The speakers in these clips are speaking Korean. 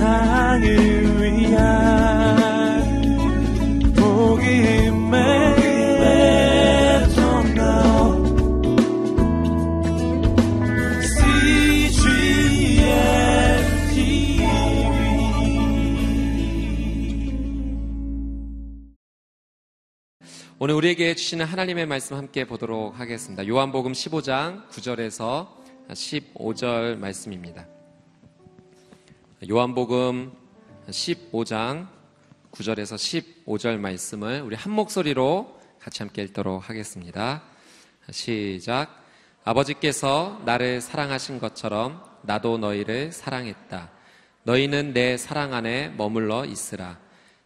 세상을 위한 복음의 오늘 우리에게 주시는 하나님의 말씀 함께 보도록 하겠습니다. 요한복음 15장 9절에서 15절 말씀입니다. 요한복음 15장 9절에서 15절 말씀을 우리 한 목소리로 같이 함께 읽도록 하겠습니다. 시작. 아버지께서 나를 사랑하신 것처럼 나도 너희를 사랑했다. 너희는 내 사랑 안에 머물러 있으라.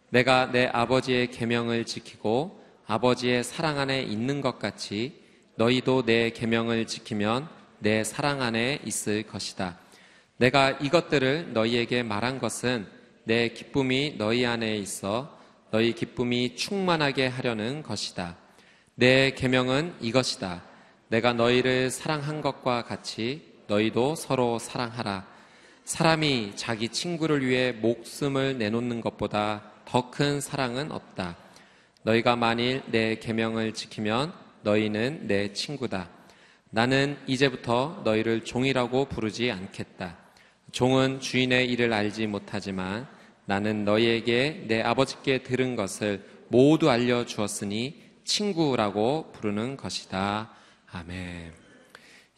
내가 내 아버지의 계명을 지키고 아버지의 사랑 안에 있는 것 같이 너희도 내 계명을 지키면 내 사랑 안에 있을 것이다. 내가 이것들을 너희에게 말한 것은 내 기쁨이 너희 안에 있어 너희 기쁨이 충만하게 하려는 것이다. 내 계명은 이것이다. 내가 너희를 사랑한 것과 같이 너희도 서로 사랑하라. 사람이 자기 친구를 위해 목숨을 내놓는 것보다 더 큰 사랑은 없다. 너희가 만일 내 계명을 지키면 너희는 내 친구다. 나는 이제부터 너희를 종이라고 부르지 않겠다. 종은 주인의 일을 알지 못하지만 나는 너희에게 내 아버지께 들은 것을 모두 알려 주었으니 친구라고 부르는 것이다. 아멘.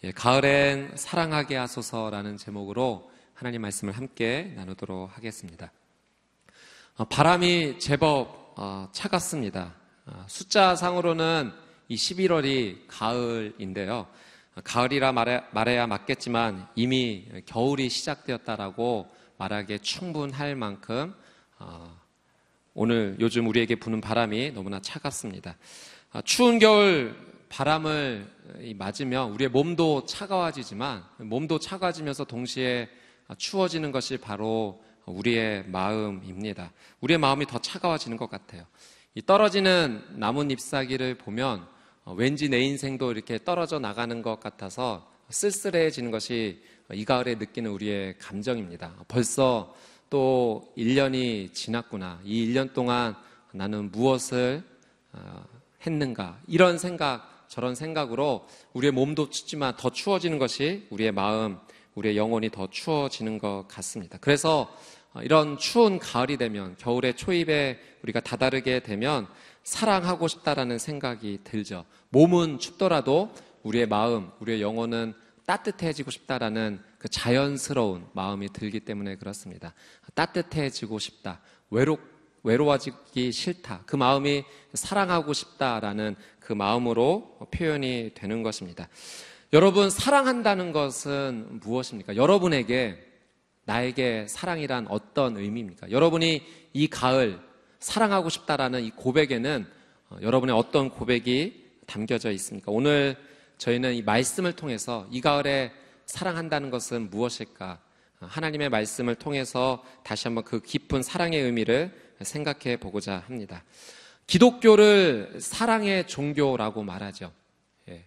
예, 가을엔 사랑하게 하소서라는 제목으로 하나님 말씀을 함께 나누도록 하겠습니다. 어, 바람이 제법 어, 차갑습니다. 어, 숫자상으로는 이 11월이 가을인데요. 가을이라 말해, 말해 야 맞겠지만 이미 겨울이 시작되었다라고 말하기에 충분할 만큼 어, 오늘 요즘 우리에게 부는 바람이 너무나 차갑습니다. 추운 겨울 바람을 맞으면 우리의 몸도 차가워지지만 몸도 차가워지면서 동시에 추워지는 것이 바로 우리의 마음입니다. 우리의 마음이 더 차가워지는 것 같아요. 이 떨어지는 나뭇 잎사귀를 보면 어, 왠지 내 인생도 이렇게 떨어져 나가는 것 같아서 쓸쓸해지는 것이 이 가을에 느끼는 우리의 감정입니다. 벌써 또 1년이 지났구나. 이 1년 동안 나는 무엇을 어, 했는가. 이런 생각, 저런 생각으로 우리의 몸도 춥지만 더 추워지는 것이 우리의 마음, 우리의 영혼이 더 추워지는 것 같습니다. 그래서 어, 이런 추운 가을이 되면 겨울의 초입에 우리가 다다르게 되면 사랑하고 싶다라는 생각이 들죠. 몸은 춥더라도 우리의 마음, 우리의 영혼은 따뜻해지고 싶다라는 그 자연스러운 마음이 들기 때문에 그렇습니다. 따뜻해지고 싶다. 외롭, 외로워지기 싫다. 그 마음이 사랑하고 싶다라는 그 마음으로 표현이 되는 것입니다. 여러분, 사랑한다는 것은 무엇입니까? 여러분에게 나에게 사랑이란 어떤 의미입니까? 여러분이 이 가을 사랑하고 싶다라는 이 고백에는 어, 여러분의 어떤 고백이 담겨져 있습니까? 오늘 저희는 이 말씀을 통해서 이 가을에 사랑한다는 것은 무엇일까? 어, 하나님의 말씀을 통해서 다시 한번 그 깊은 사랑의 의미를 생각해 보고자 합니다. 기독교를 사랑의 종교라고 말하죠. 예.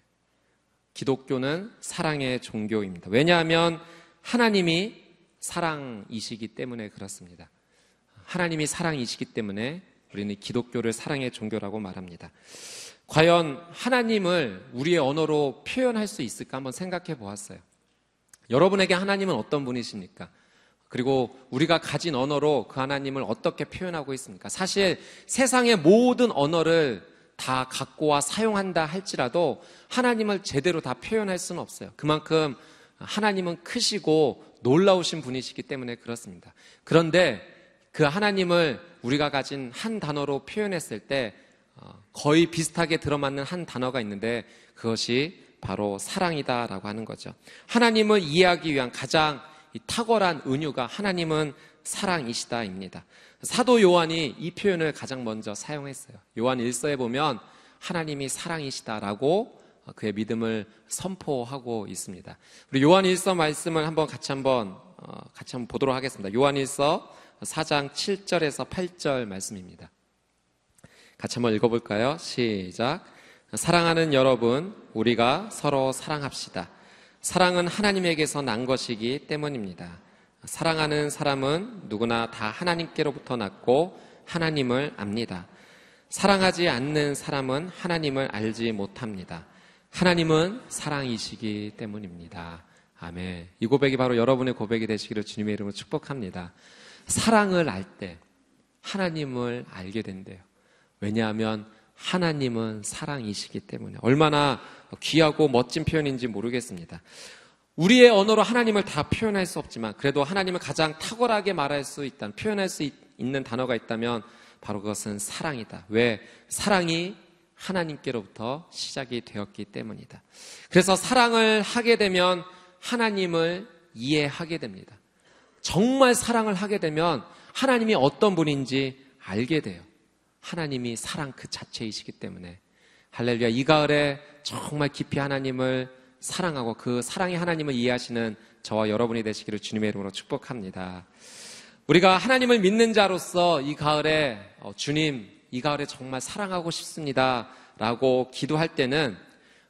기독교는 사랑의 종교입니다. 왜냐하면 하나님이 사랑이시기 때문에 그렇습니다. 하나님이 사랑이시기 때문에 우리는 기독교를 사랑의 종교라고 말합니다. 과연 하나님을 우리의 언어로 표현할 수 있을까 한번 생각해 보았어요. 여러분에게 하나님은 어떤 분이십니까? 그리고 우리가 가진 언어로 그 하나님을 어떻게 표현하고 있습니까? 사실 세상의 모든 언어를 다 갖고 와 사용한다 할지라도 하나님을 제대로 다 표현할 수는 없어요. 그만큼 하나님은 크시고 놀라우신 분이시기 때문에 그렇습니다. 그런데 그 하나님을 우리가 가진 한 단어로 표현했을 때 어, 거의 비슷하게 들어맞는 한 단어가 있는데 그것이 바로 사랑이다라고 하는 거죠. 하나님을 이해하기 위한 가장 탁월한 은유가 하나님은 사랑이시다입니다. 사도 요한이 이 표현을 가장 먼저 사용했어요. 요한 1서에 보면 하나님이 사랑이시다라고 그의 믿음을 선포하고 있습니다. 우리 요한 1서 말씀을 한번 같이 한번 어, 같이 한번 보도록 하겠습니다. 요한 1서 4장 7절에서 8절 말씀입니다. 같이 한번 읽어볼까요? 시작. 사랑하는 여러분, 우리가 서로 사랑합시다. 사랑은 하나님에게서 난 것이기 때문입니다. 사랑하는 사람은 누구나 다 하나님께로부터 났고 하나님을 압니다. 사랑하지 않는 사람은 하나님을 알지 못합니다. 하나님은 사랑이시기 때문입니다. 아멘. 이 고백이 바로 여러분의 고백이 되시기를 주님의 이름으로 축복합니다. 사랑을 알 때 하나님을 알게 된대요. 왜냐하면 하나님은 사랑이시기 때문에 얼마나 귀하고 멋진 표현인지 모르겠습니다. 우리의 언어로 하나님을 다 표현할 수 없지만 그래도 하나님을 가장 탁월하게 말할 수 있다는 표현할 수 있는 단어가 있다면 바로 그것은 사랑이다. 왜? 사랑이 하나님께로부터 시작이 되었기 때문이다. 그래서 사랑을 하게 되면 하나님을 이해하게 됩니다. 정말 사랑을 하게 되면 하나님이 어떤 분인지 알게 돼요. 하나님이 사랑 그 자체이시기 때문에. 할렐루야. 이 가을에 정말 깊이 하나님을 사랑하고 그 사랑의 하나님을 이해하시는 저와 여러분이 되시기를 주님의 이름으로 축복합니다. 우리가 하나님을 믿는 자로서 이 가을에 어, 주님, 이 가을에 정말 사랑하고 싶습니다. 라고 기도할 때는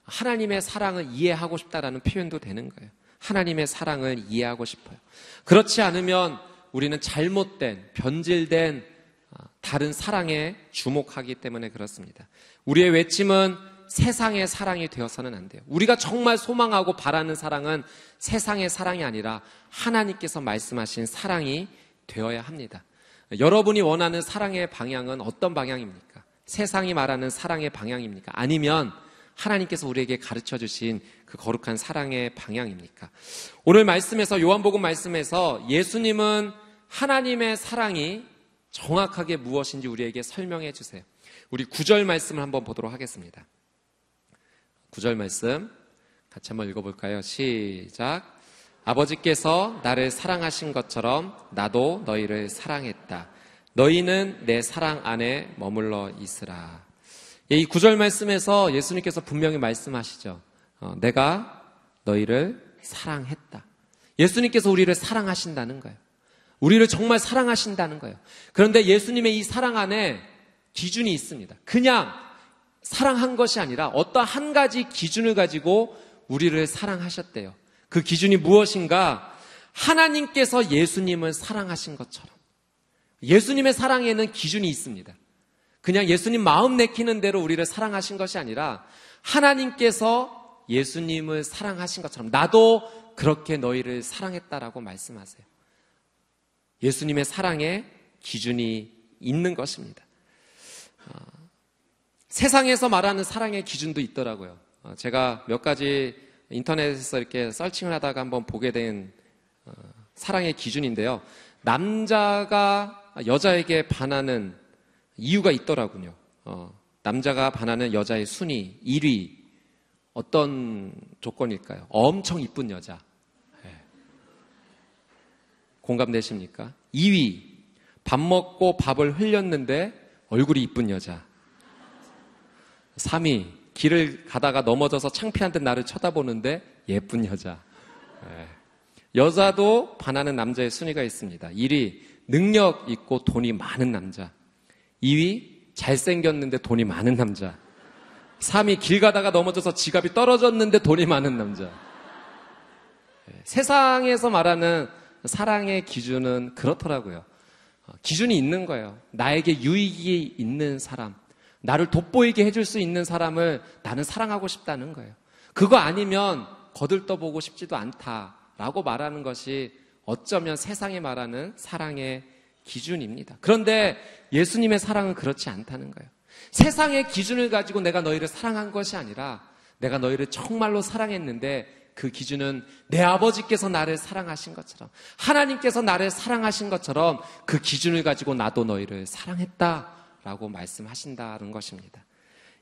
하나님의 사랑을 이해하고 싶다라는 표현도 되는 거예요. 하나님의 사랑을 이해하고 싶어요. 그렇지 않으면 우리는 잘못된, 변질된 어, 다른 사랑에 주목하기 때문에 그렇습니다. 우리의 외침은 세상의 사랑이 되어서는 안 돼요. 우리가 정말 소망하고 바라는 사랑은 세상의 사랑이 아니라 하나님께서 말씀하신 사랑이 되어야 합니다. 여러분이 원하는 사랑의 방향은 어떤 방향입니까? 세상이 말하는 사랑의 방향입니까? 아니면 하나님께서 우리에게 가르쳐 주신 그 거룩한 사랑의 방향입니까? 오늘 말씀에서 요한복음 말씀에서 예수님은 하나님의 사랑이 정확하게 무엇인지 우리에게 설명해 주세요. 우리 구절 말씀을 한번 보도록 하겠습니다. 구절 말씀 같이 한번 읽어볼까요? 시작. 아버지께서 나를 사랑하신 것처럼 나도 너희를 사랑했다. 너희는 내 사랑 안에 머물러 있으라. 예, 이 구절 말씀에서 예수님께서 분명히 말씀하시죠. 어, 내가 너희를 사랑했다. 예수님께서 우리를 사랑하신다는 거예요. 우리를 정말 사랑하신다는 거예요. 그런데 예수님의 이 사랑 안에 기준이 있습니다. 그냥 사랑한 것이 아니라 어떤 한 가지 기준을 가지고 우리를 사랑하셨대요. 그 기준이 무엇인가? 하나님께서 예수님을 사랑하신 것처럼. 예수님의 사랑에는 기준이 있습니다. 그냥 예수님 마음 내키는 대로 우리를 사랑하신 것이 아니라 하나님께서 예수님을 사랑하신 것처럼 나도 그렇게 너희를 사랑했다라고 말씀하세요. 예수님의 사랑에 기준이 있는 것입니다. 세상에서 말하는 사랑의 기준도 있더라고요. 어, 제가 몇 가지 인터넷에서 이렇게 설칭을 하다가 한번 보게 된 어, 사랑의 기준인데요. 남자가 여자에게 반하는 이유가 있더라고요. 어, 남자가 반하는 여자의 순위 1위 어떤 조건일까요? 엄청 이쁜 여자. 네. 공감되십니까? 2위 밥 먹고 밥을 흘렸는데 얼굴이 이쁜 여자. 3위, 길을 가다가 넘어져서 창피한 듯 나를 쳐다보는데 예쁜 여자. 네. 여자도 반하는 남자의 순위가 있습니다. 1위, 능력 있고 돈이 많은 남자. 2위, 잘생겼는데 돈이 많은 남자. 3위, 길 가다가 넘어져서 지갑이 떨어졌는데 돈이 많은 남자. 네. 세상에서 말하는 사랑의 기준은 그렇더라고요. 어, 기준이 있는 거예요. 나에게 유익이 있는 사람. 나를 돋보이게 해줄 수 있는 사람을 나는 사랑하고 싶다는 거예요. 그거 아니면 거들떠보고 싶지도 않다라고 말하는 것이 어쩌면 세상에 말하는 사랑의 기준입니다. 그런데 예수님의 사랑은 그렇지 않다는 거예요. 세상의 기준을 가지고 내가 너희를 사랑한 것이 아니라 내가 너희를 정말로 사랑했는데 그 기준은 내 아버지께서 나를 사랑하신 것처럼 하나님께서 나를 사랑하신 것처럼 그 기준을 가지고 나도 너희를 사랑했다. 라고 말씀하신다는 것입니다.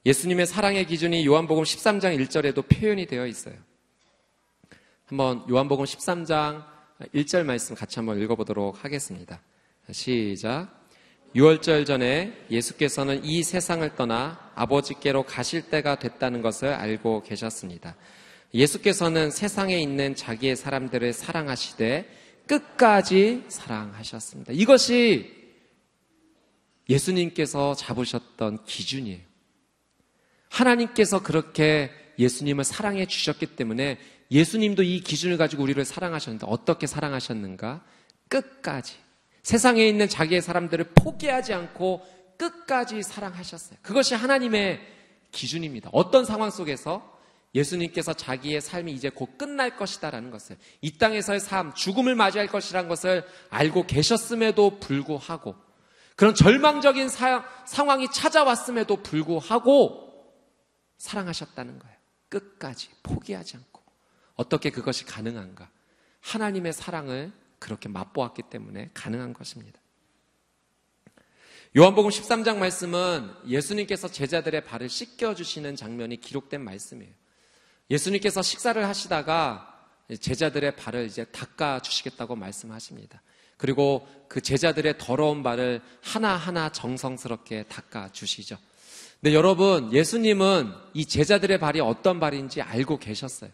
예수님의 사랑의 기준이 요한복음 13장 1절에도 표현이 되어 있어요. 한번 요한복음 13장 1절 말씀 같이 한번 읽어보도록 하겠습니다. 시작. 6월절 전에 예수께서는 이 세상을 떠나 아버지께로 가실 때가 됐다는 것을 알고 계셨습니다. 예수께서는 세상에 있는 자기의 사람들을 사랑하시되 끝까지 사랑하셨습니다. 이것이 예수님께서 잡으셨던 기준이에요. 하나님께서 그렇게 예수님을 사랑해 주셨기 때문에 예수님도 이 기준을 가지고 우리를 사랑하셨는데 어떻게 사랑하셨는가? 끝까지. 세상에 있는 자기의 사람들을 포기하지 않고 끝까지 사랑하셨어요. 그것이 하나님의 기준입니다. 어떤 상황 속에서 예수님께서 자기의 삶이 이제 곧 끝날 것이다라는 것을 이 땅에서의 삶, 죽음을 맞이할 것이라는 것을 알고 계셨음에도 불구하고 그런 절망적인 사, 상황이 찾아왔음에도 불구하고 사랑하셨다는 거예요. 끝까지 포기하지 않고 어떻게 그것이 가능한가? 하나님의 사랑을 그렇게 맛보았기 때문에 가능한 것입니다. 요한복음 13장 말씀은 예수님께서 제자들의 발을 씻겨주시는 장면이 기록된 말씀이에요. 예수님께서 식사를 하시다가 제자들의 발을 이제 닦아주시겠다고 말씀하십니다. 그리고 그 제자들의 더러운 발을 하나하나 정성스럽게 닦아주시죠. 근데 여러분, 예수님은 이 제자들의 발이 어떤 발인지 알고 계셨어요.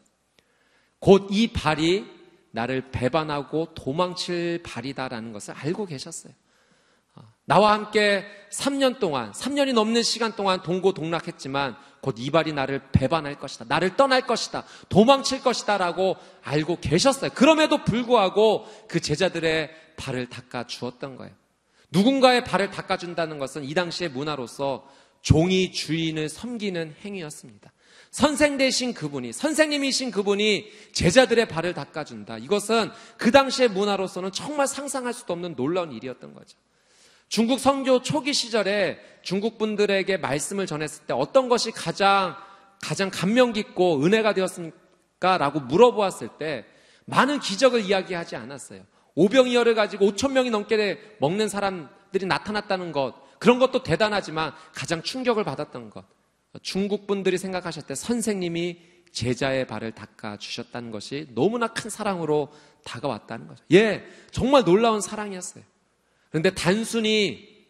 곧 이 발이 나를 배반하고 도망칠 발이다라는 것을 알고 계셨어요. 나와 함께 3년 동안, 3년이 넘는 시간 동안 동고동락했지만 곧 이 발이 나를 배반할 것이다. 나를 떠날 것이다. 도망칠 것이다. 라고 알고 계셨어요. 그럼에도 불구하고 그 제자들의 발을 닦아 주었던 거예요. 누군가의 발을 닦아준다는 것은 이 당시의 문화로서 종이 주인을 섬기는 행위였습니다. 선생 되신 그분이, 선생님이신 그분이 제자들의 발을 닦아준다. 이것은 그 당시의 문화로서는 정말 상상할 수도 없는 놀라운 일이었던 거죠. 중국 성교 초기 시절에 중국 분들에게 말씀을 전했을 때 어떤 것이 가장 가장 감명 깊고 은혜가 되었습니까 라고 물어보았을 때 많은 기적을 이야기하지 않았어요. 오병이어를 가지고 5천 명이 넘게 먹는 사람들이 나타났다는 것 그런 것도 대단하지만 가장 충격을 받았던 것 중국 분들이 생각하실 때 선생님이 제자의 발을 닦아 주셨다는 것이 너무나 큰 사랑으로 다가왔다는 거죠. 예, 정말 놀라운 사랑이었어요. 그런데 단순히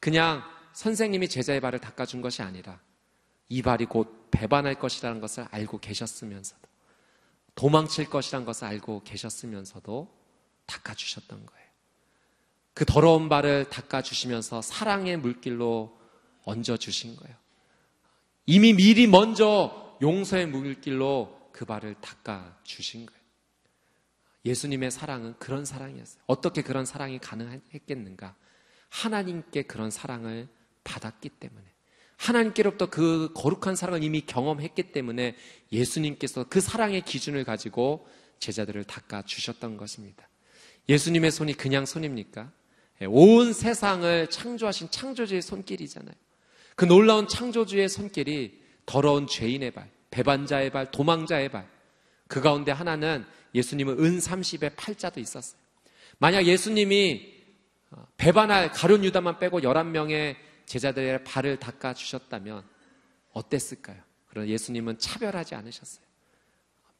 그냥 선생님이 제자의 발을 닦아준 것이 아니라 이 발이 곧 배반할 것이라는 것을 알고 계셨으면서도 도망칠 것이라는 것을 알고 계셨으면서도 닦아주셨던 거예요. 그 더러운 발을 닦아주시면서 사랑의 물길로 얹어주신 거예요. 이미 미리 먼저 용서의 물길로 그 발을 닦아 주신 거예요. 예수님의 사랑은 그런 사랑이었어요. 어떻게 그런 사랑이 가능했겠는가? 하나님께 그런 사랑을 받았기 때문에. 하나님께로부터 그 거룩한 사랑을 이미 경험했기 때문에 예수님께서 그 사랑의 기준을 가지고 제자들을 닦아 주셨던 것입니다. 예수님의 손이 그냥 손입니까? 예, 온 세상을 창조하신 창조주의 손길이잖아요. 그 놀라운 창조주의 손길이 더러운 죄인의 발, 배반자의 발, 도망자의 발. 그 가운데 하나는 예수님은 은 30의 팔자도 있었어요. 만약 예수님이 어, 배반할 가룟 유다만 빼고 11명의 제자들의 발을 닦아 주셨다면 어땠을까요? 그러나 예수님은 차별하지 않으셨어요.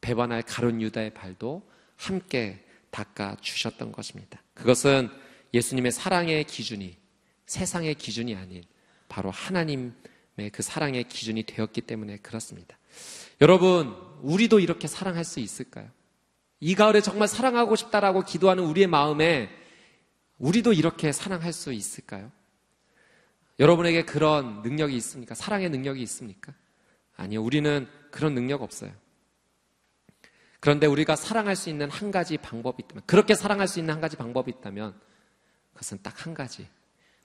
배반할 가룟 유다의 발도 함께 닦아 주셨던 것입니다. 그것은 예수님의 사랑의 기준이 세상의 기준이 아닌 바로 하나님의 그 사랑의 기준이 되었기 때문에 그렇습니다. 여러분, 우리도 이렇게 사랑할 수 있을까요? 이 가을에 정말 사랑하고 싶다라고 기도하는 우리의 마음에 우리도 이렇게 사랑할 수 있을까요? 여러분에게 그런 능력이 있습니까? 사랑의 능력이 있습니까? 아니요, 우리는 그런 능력 없어요. 그런데 우리가 사랑할 수 있는 한 가지 방법이 있다면, 그렇게 사랑할 수 있는 한 가지 방법이 있다면, 그것은 딱 한 가지.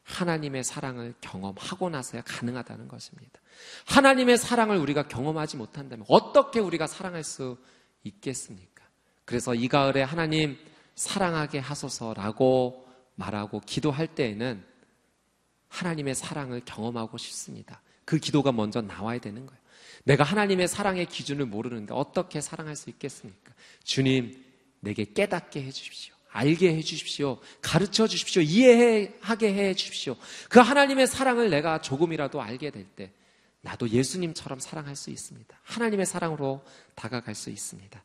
하나님의 사랑을 경험하고 나서야 가능하다는 것입니다. 하나님의 사랑을 우리가 경험하지 못한다면, 어떻게 우리가 사랑할 수 있겠습니까? 그래서 이 가을에 하나님 사랑하게 하소서라고 말하고 기도할 때에는 하나님의 사랑을 경험하고 싶습니다. 그 기도가 먼저 나와야 되는 거예요. 내가 하나님의 사랑의 기준을 모르는데 어떻게 사랑할 수 있겠습니까? 주님, 내게 깨닫게 해 주십시오. 알게 해 주십시오. 가르쳐 주십시오. 이해하게 해 주십시오. 그 하나님의 사랑을 내가 조금이라도 알게 될 때, 나도 예수님처럼 사랑할 수 있습니다. 하나님의 사랑으로 다가갈 수 있습니다.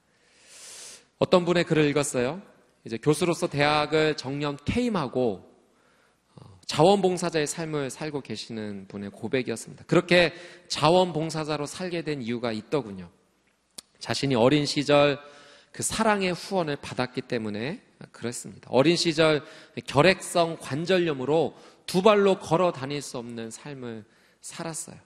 어떤 분의 글을 읽었어요. 이제 교수로서 대학을 정년 퇴임하고 어, 자원봉사자의 삶을 살고 계시는 분의 고백이었습니다. 그렇게 자원봉사자로 살게 된 이유가 있더군요. 자신이 어린 시절 그 사랑의 후원을 받았기 때문에 그랬습니다. 어린 시절 결핵성 관절염으로 두 발로 걸어 다닐 수 없는 삶을 살았어요.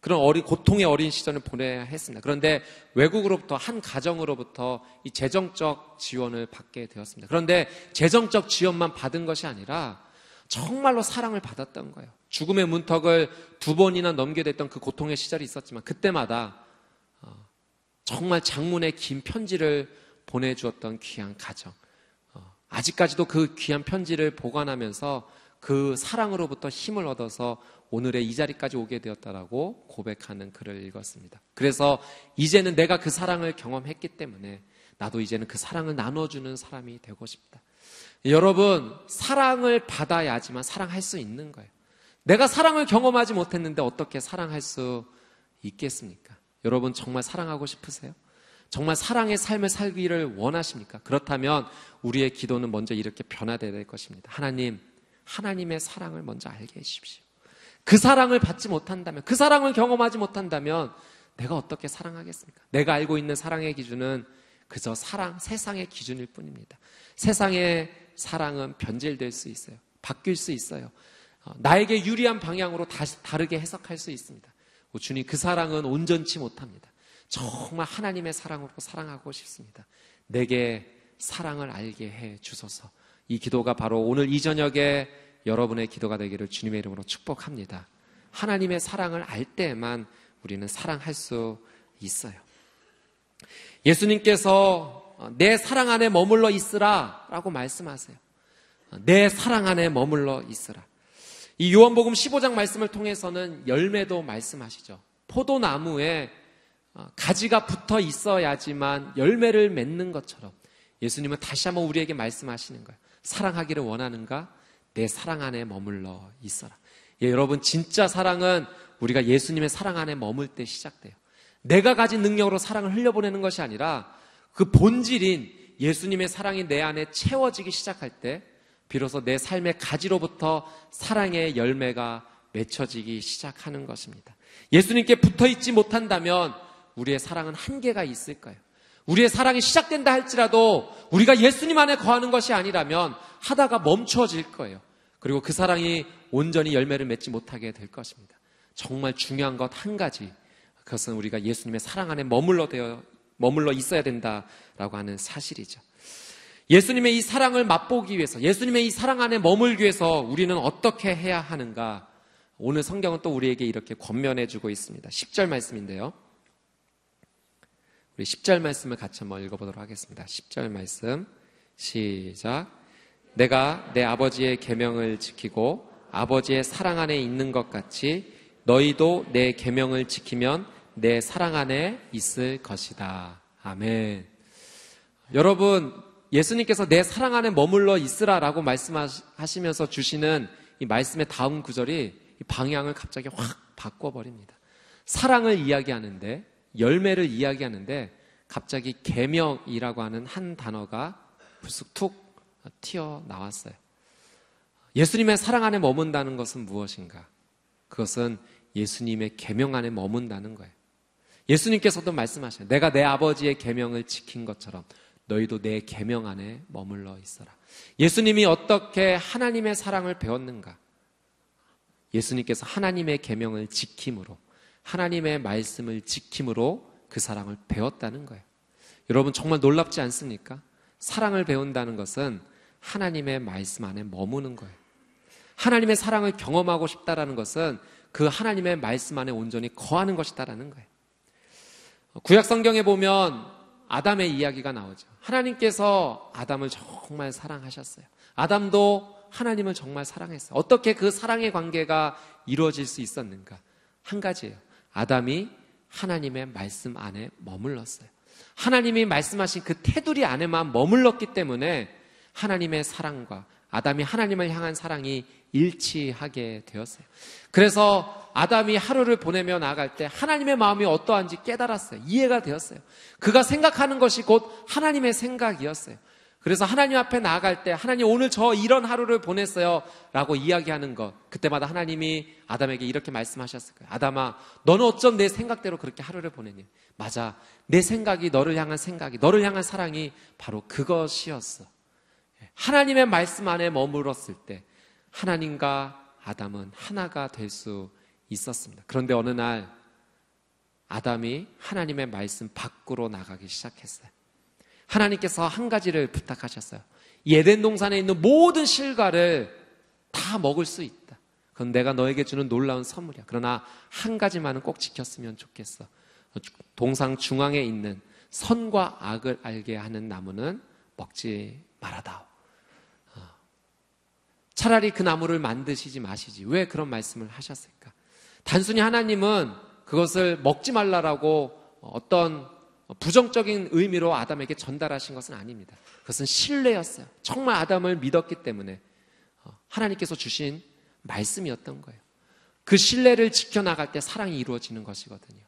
그런 어린, 고통의 어린 시절을 보내야 했습니다. 그런데 외국으로부터 한 가정으로부터 이 재정적 지원을 받게 되었습니다. 그런데 재정적 지원만 받은 것이 아니라 정말로 사랑을 받았던 거예요. 죽음의 문턱을 두 번이나 넘게 됐던 그 고통의 시절이 있었지만 그때마다 어, 정말 장문의 긴 편지를 보내주었던 귀한 가정. 어, 아직까지도 그 귀한 편지를 보관하면서 그 사랑으로부터 힘을 얻어서 오늘의 이 자리까지 오게 되었다라고 고백하는 글을 읽었습니다. 그래서 이제는 내가 그 사랑을 경험했기 때문에 나도 이제는 그 사랑을 나눠주는 사람이 되고 싶다. 여러분, 사랑을 받아야지만 사랑할 수 있는 거예요. 내가 사랑을 경험하지 못했는데 어떻게 사랑할 수 있겠습니까? 여러분, 정말 사랑하고 싶으세요? 정말 사랑의 삶을 살기를 원하십니까? 그렇다면 우리의 기도는 먼저 이렇게 변화되어야 될 것입니다. 하나님, 하나님의 사랑을 먼저 알게 해주십시오. 그 사랑을 받지 못한다면, 그 사랑을 경험하지 못한다면 내가 어떻게 사랑하겠습니까? 내가 알고 있는 사랑의 기준은 그저 사랑, 세상의 기준일 뿐입니다. 세상의 사랑은 변질될 수 있어요. 바뀔 수 있어요. 어, 나에게 유리한 방향으로 다시 다르게 해석할 수 있습니다. 주님, 그 사랑은 온전치 못합니다. 정말 하나님의 사랑으로 사랑하고 싶습니다. 내게 사랑을 알게 해 주소서. 이 기도가 바로 오늘 이 저녁에 여러분의 기도가 되기를 주님의 이름으로 축복합니다. 하나님의 사랑을 알 때만 우리는 사랑할 수 있어요. 예수님께서 내 사랑 안에 머물러 있으라 라고 말씀하세요. 내 사랑 안에 머물러 있으라. 이 요한복음 15장 말씀을 통해서는 열매도 말씀하시죠. 포도나무에 가지가 붙어 있어야지만 열매를 맺는 것처럼 예수님은 다시 한번 우리에게 말씀하시는 거예요. 사랑하기를 원하는가? 내 사랑 안에 머물러 있어라. 예, 여러분, 진짜 사랑은 우리가 예수님의 사랑 안에 머물 때 시작돼요. 내가 가진 능력으로 사랑을 흘려보내는 것이 아니라 그 본질인 예수님의 사랑이 내 안에 채워지기 시작할 때 비로소 내 삶의 가지로부터 사랑의 열매가 맺혀지기 시작하는 것입니다. 예수님께 붙어 있지 못한다면 우리의 사랑은 한계가 있을 까요 우리의 사랑이 시작된다 할지라도 우리가 예수님 안에 거하는 것이 아니라면 하다가 멈춰질 거예요. 그리고 그 사랑이 온전히 열매를 맺지 못하게 될 것입니다. 정말 중요한 것 한 가지. 그것은 우리가 예수님의 사랑 안에 머물러 되어 머물러 있어야 된다라고 하는 사실이죠. 예수님의 이 사랑을 맛보기 위해서, 예수님의 이 사랑 안에 머물기 위해서 우리는 어떻게 해야 하는가? 오늘 성경은 또 우리에게 이렇게 권면해 주고 있습니다. 10절 말씀인데요. 우리 10절 말씀을 같이 한번 읽어보도록 하겠습니다. 10절 말씀 시작. 내가 내 아버지의 계명을 지키고 아버지의 사랑 안에 있는 것 같이 너희도 내 계명을 지키면 내 사랑 안에 있을 것이다. 아멘. 여러분, 예수님께서 내 사랑 안에 머물러 있으라라고 말씀하시면서 주시는 이 말씀의 다음 구절이 방향을 갑자기 확 바꿔버립니다. 사랑을 이야기하는데 열매를 이야기하는데 갑자기 계명이라고 하는 한 단어가 불쑥 툭 튀어 나왔어요. 예수님의 사랑 안에 머문다는 것은 무엇인가? 그것은 예수님의 계명 안에 머문다는 거예요. 예수님께서도 말씀하셔요. 내가 내 아버지의 계명을 지킨 것처럼 너희도 내 계명 안에 머물러 있어라. 예수님이 어떻게 하나님의 사랑을 배웠는가? 예수님께서 하나님의 계명을 지킴으로 하나님의 말씀을 지킴으로 그 사랑을 배웠다는 거예요. 여러분 정말 놀랍지 않습니까? 사랑을 배운다는 것은 하나님의 말씀 안에 머무는 거예요. 하나님의 사랑을 경험하고 싶다라는 것은 그 하나님의 말씀 안에 온전히 거하는 것이다라는 거예요. 구약 성경에 보면 아담의 이야기가 나오죠. 하나님께서 아담을 정말 사랑하셨어요. 아담도 하나님을 정말 사랑했어요. 어떻게 그 사랑의 관계가 이루어질 수 있었는가? 한 가지예요. 아담이 하나님의 말씀 안에 머물렀어요. 하나님이 말씀하신 그 테두리 안에만 머물렀기 때문에 하나님의 사랑과 아담이 하나님을 향한 사랑이 일치하게 되었어요. 그래서 아담이 하루를 보내며 나아갈 때 하나님의 마음이 어떠한지 깨달았어요. 이해가 되었어요. 그가 생각하는 것이 곧 하나님의 생각이었어요. 그래서 하나님 앞에 나아갈 때 하나님 오늘 저 이런 하루를 보냈어요. 라고 이야기하는 것. 그때마다 하나님이 아담에게 이렇게 말씀하셨을 거예요. 아담아, 너는 어쩜 내 생각대로 그렇게 하루를 보내니? 맞아. 내 생각이 너를 향한 생각이, 너를 향한 사랑이 바로 그것이었어. 하나님의 말씀 안에 머물렀을 때 하나님과 아담은 하나가 될 수 있었습니다. 그런데 어느 날 아담이 하나님의 말씀 밖으로 나가기 시작했어요. 하나님께서 한 가지를 부탁하셨어요. 예덴 동산에 있는 모든 실과를 다 먹을 수 있다. 그건 내가 너에게 주는 놀라운 선물이야. 그러나 한 가지만은 꼭 지켰으면 좋겠어. 동상 중앙에 있는 선과 악을 알게 하는 나무는 먹지 말아다오. 어. 차라리 그 나무를 만드시지 마시지. 왜 그런 말씀을 하셨을까? 단순히 하나님은 그것을 먹지 말라라고 어떤 부정적인 의미로 아담에게 전달하신 것은 아닙니다. 그것은 신뢰였어요. 정말 아담을 믿었기 때문에 어, 하나님께서 주신 말씀이었던 거예요. 그 신뢰를 지켜나갈 때 사랑이 이루어지는 것이거든요.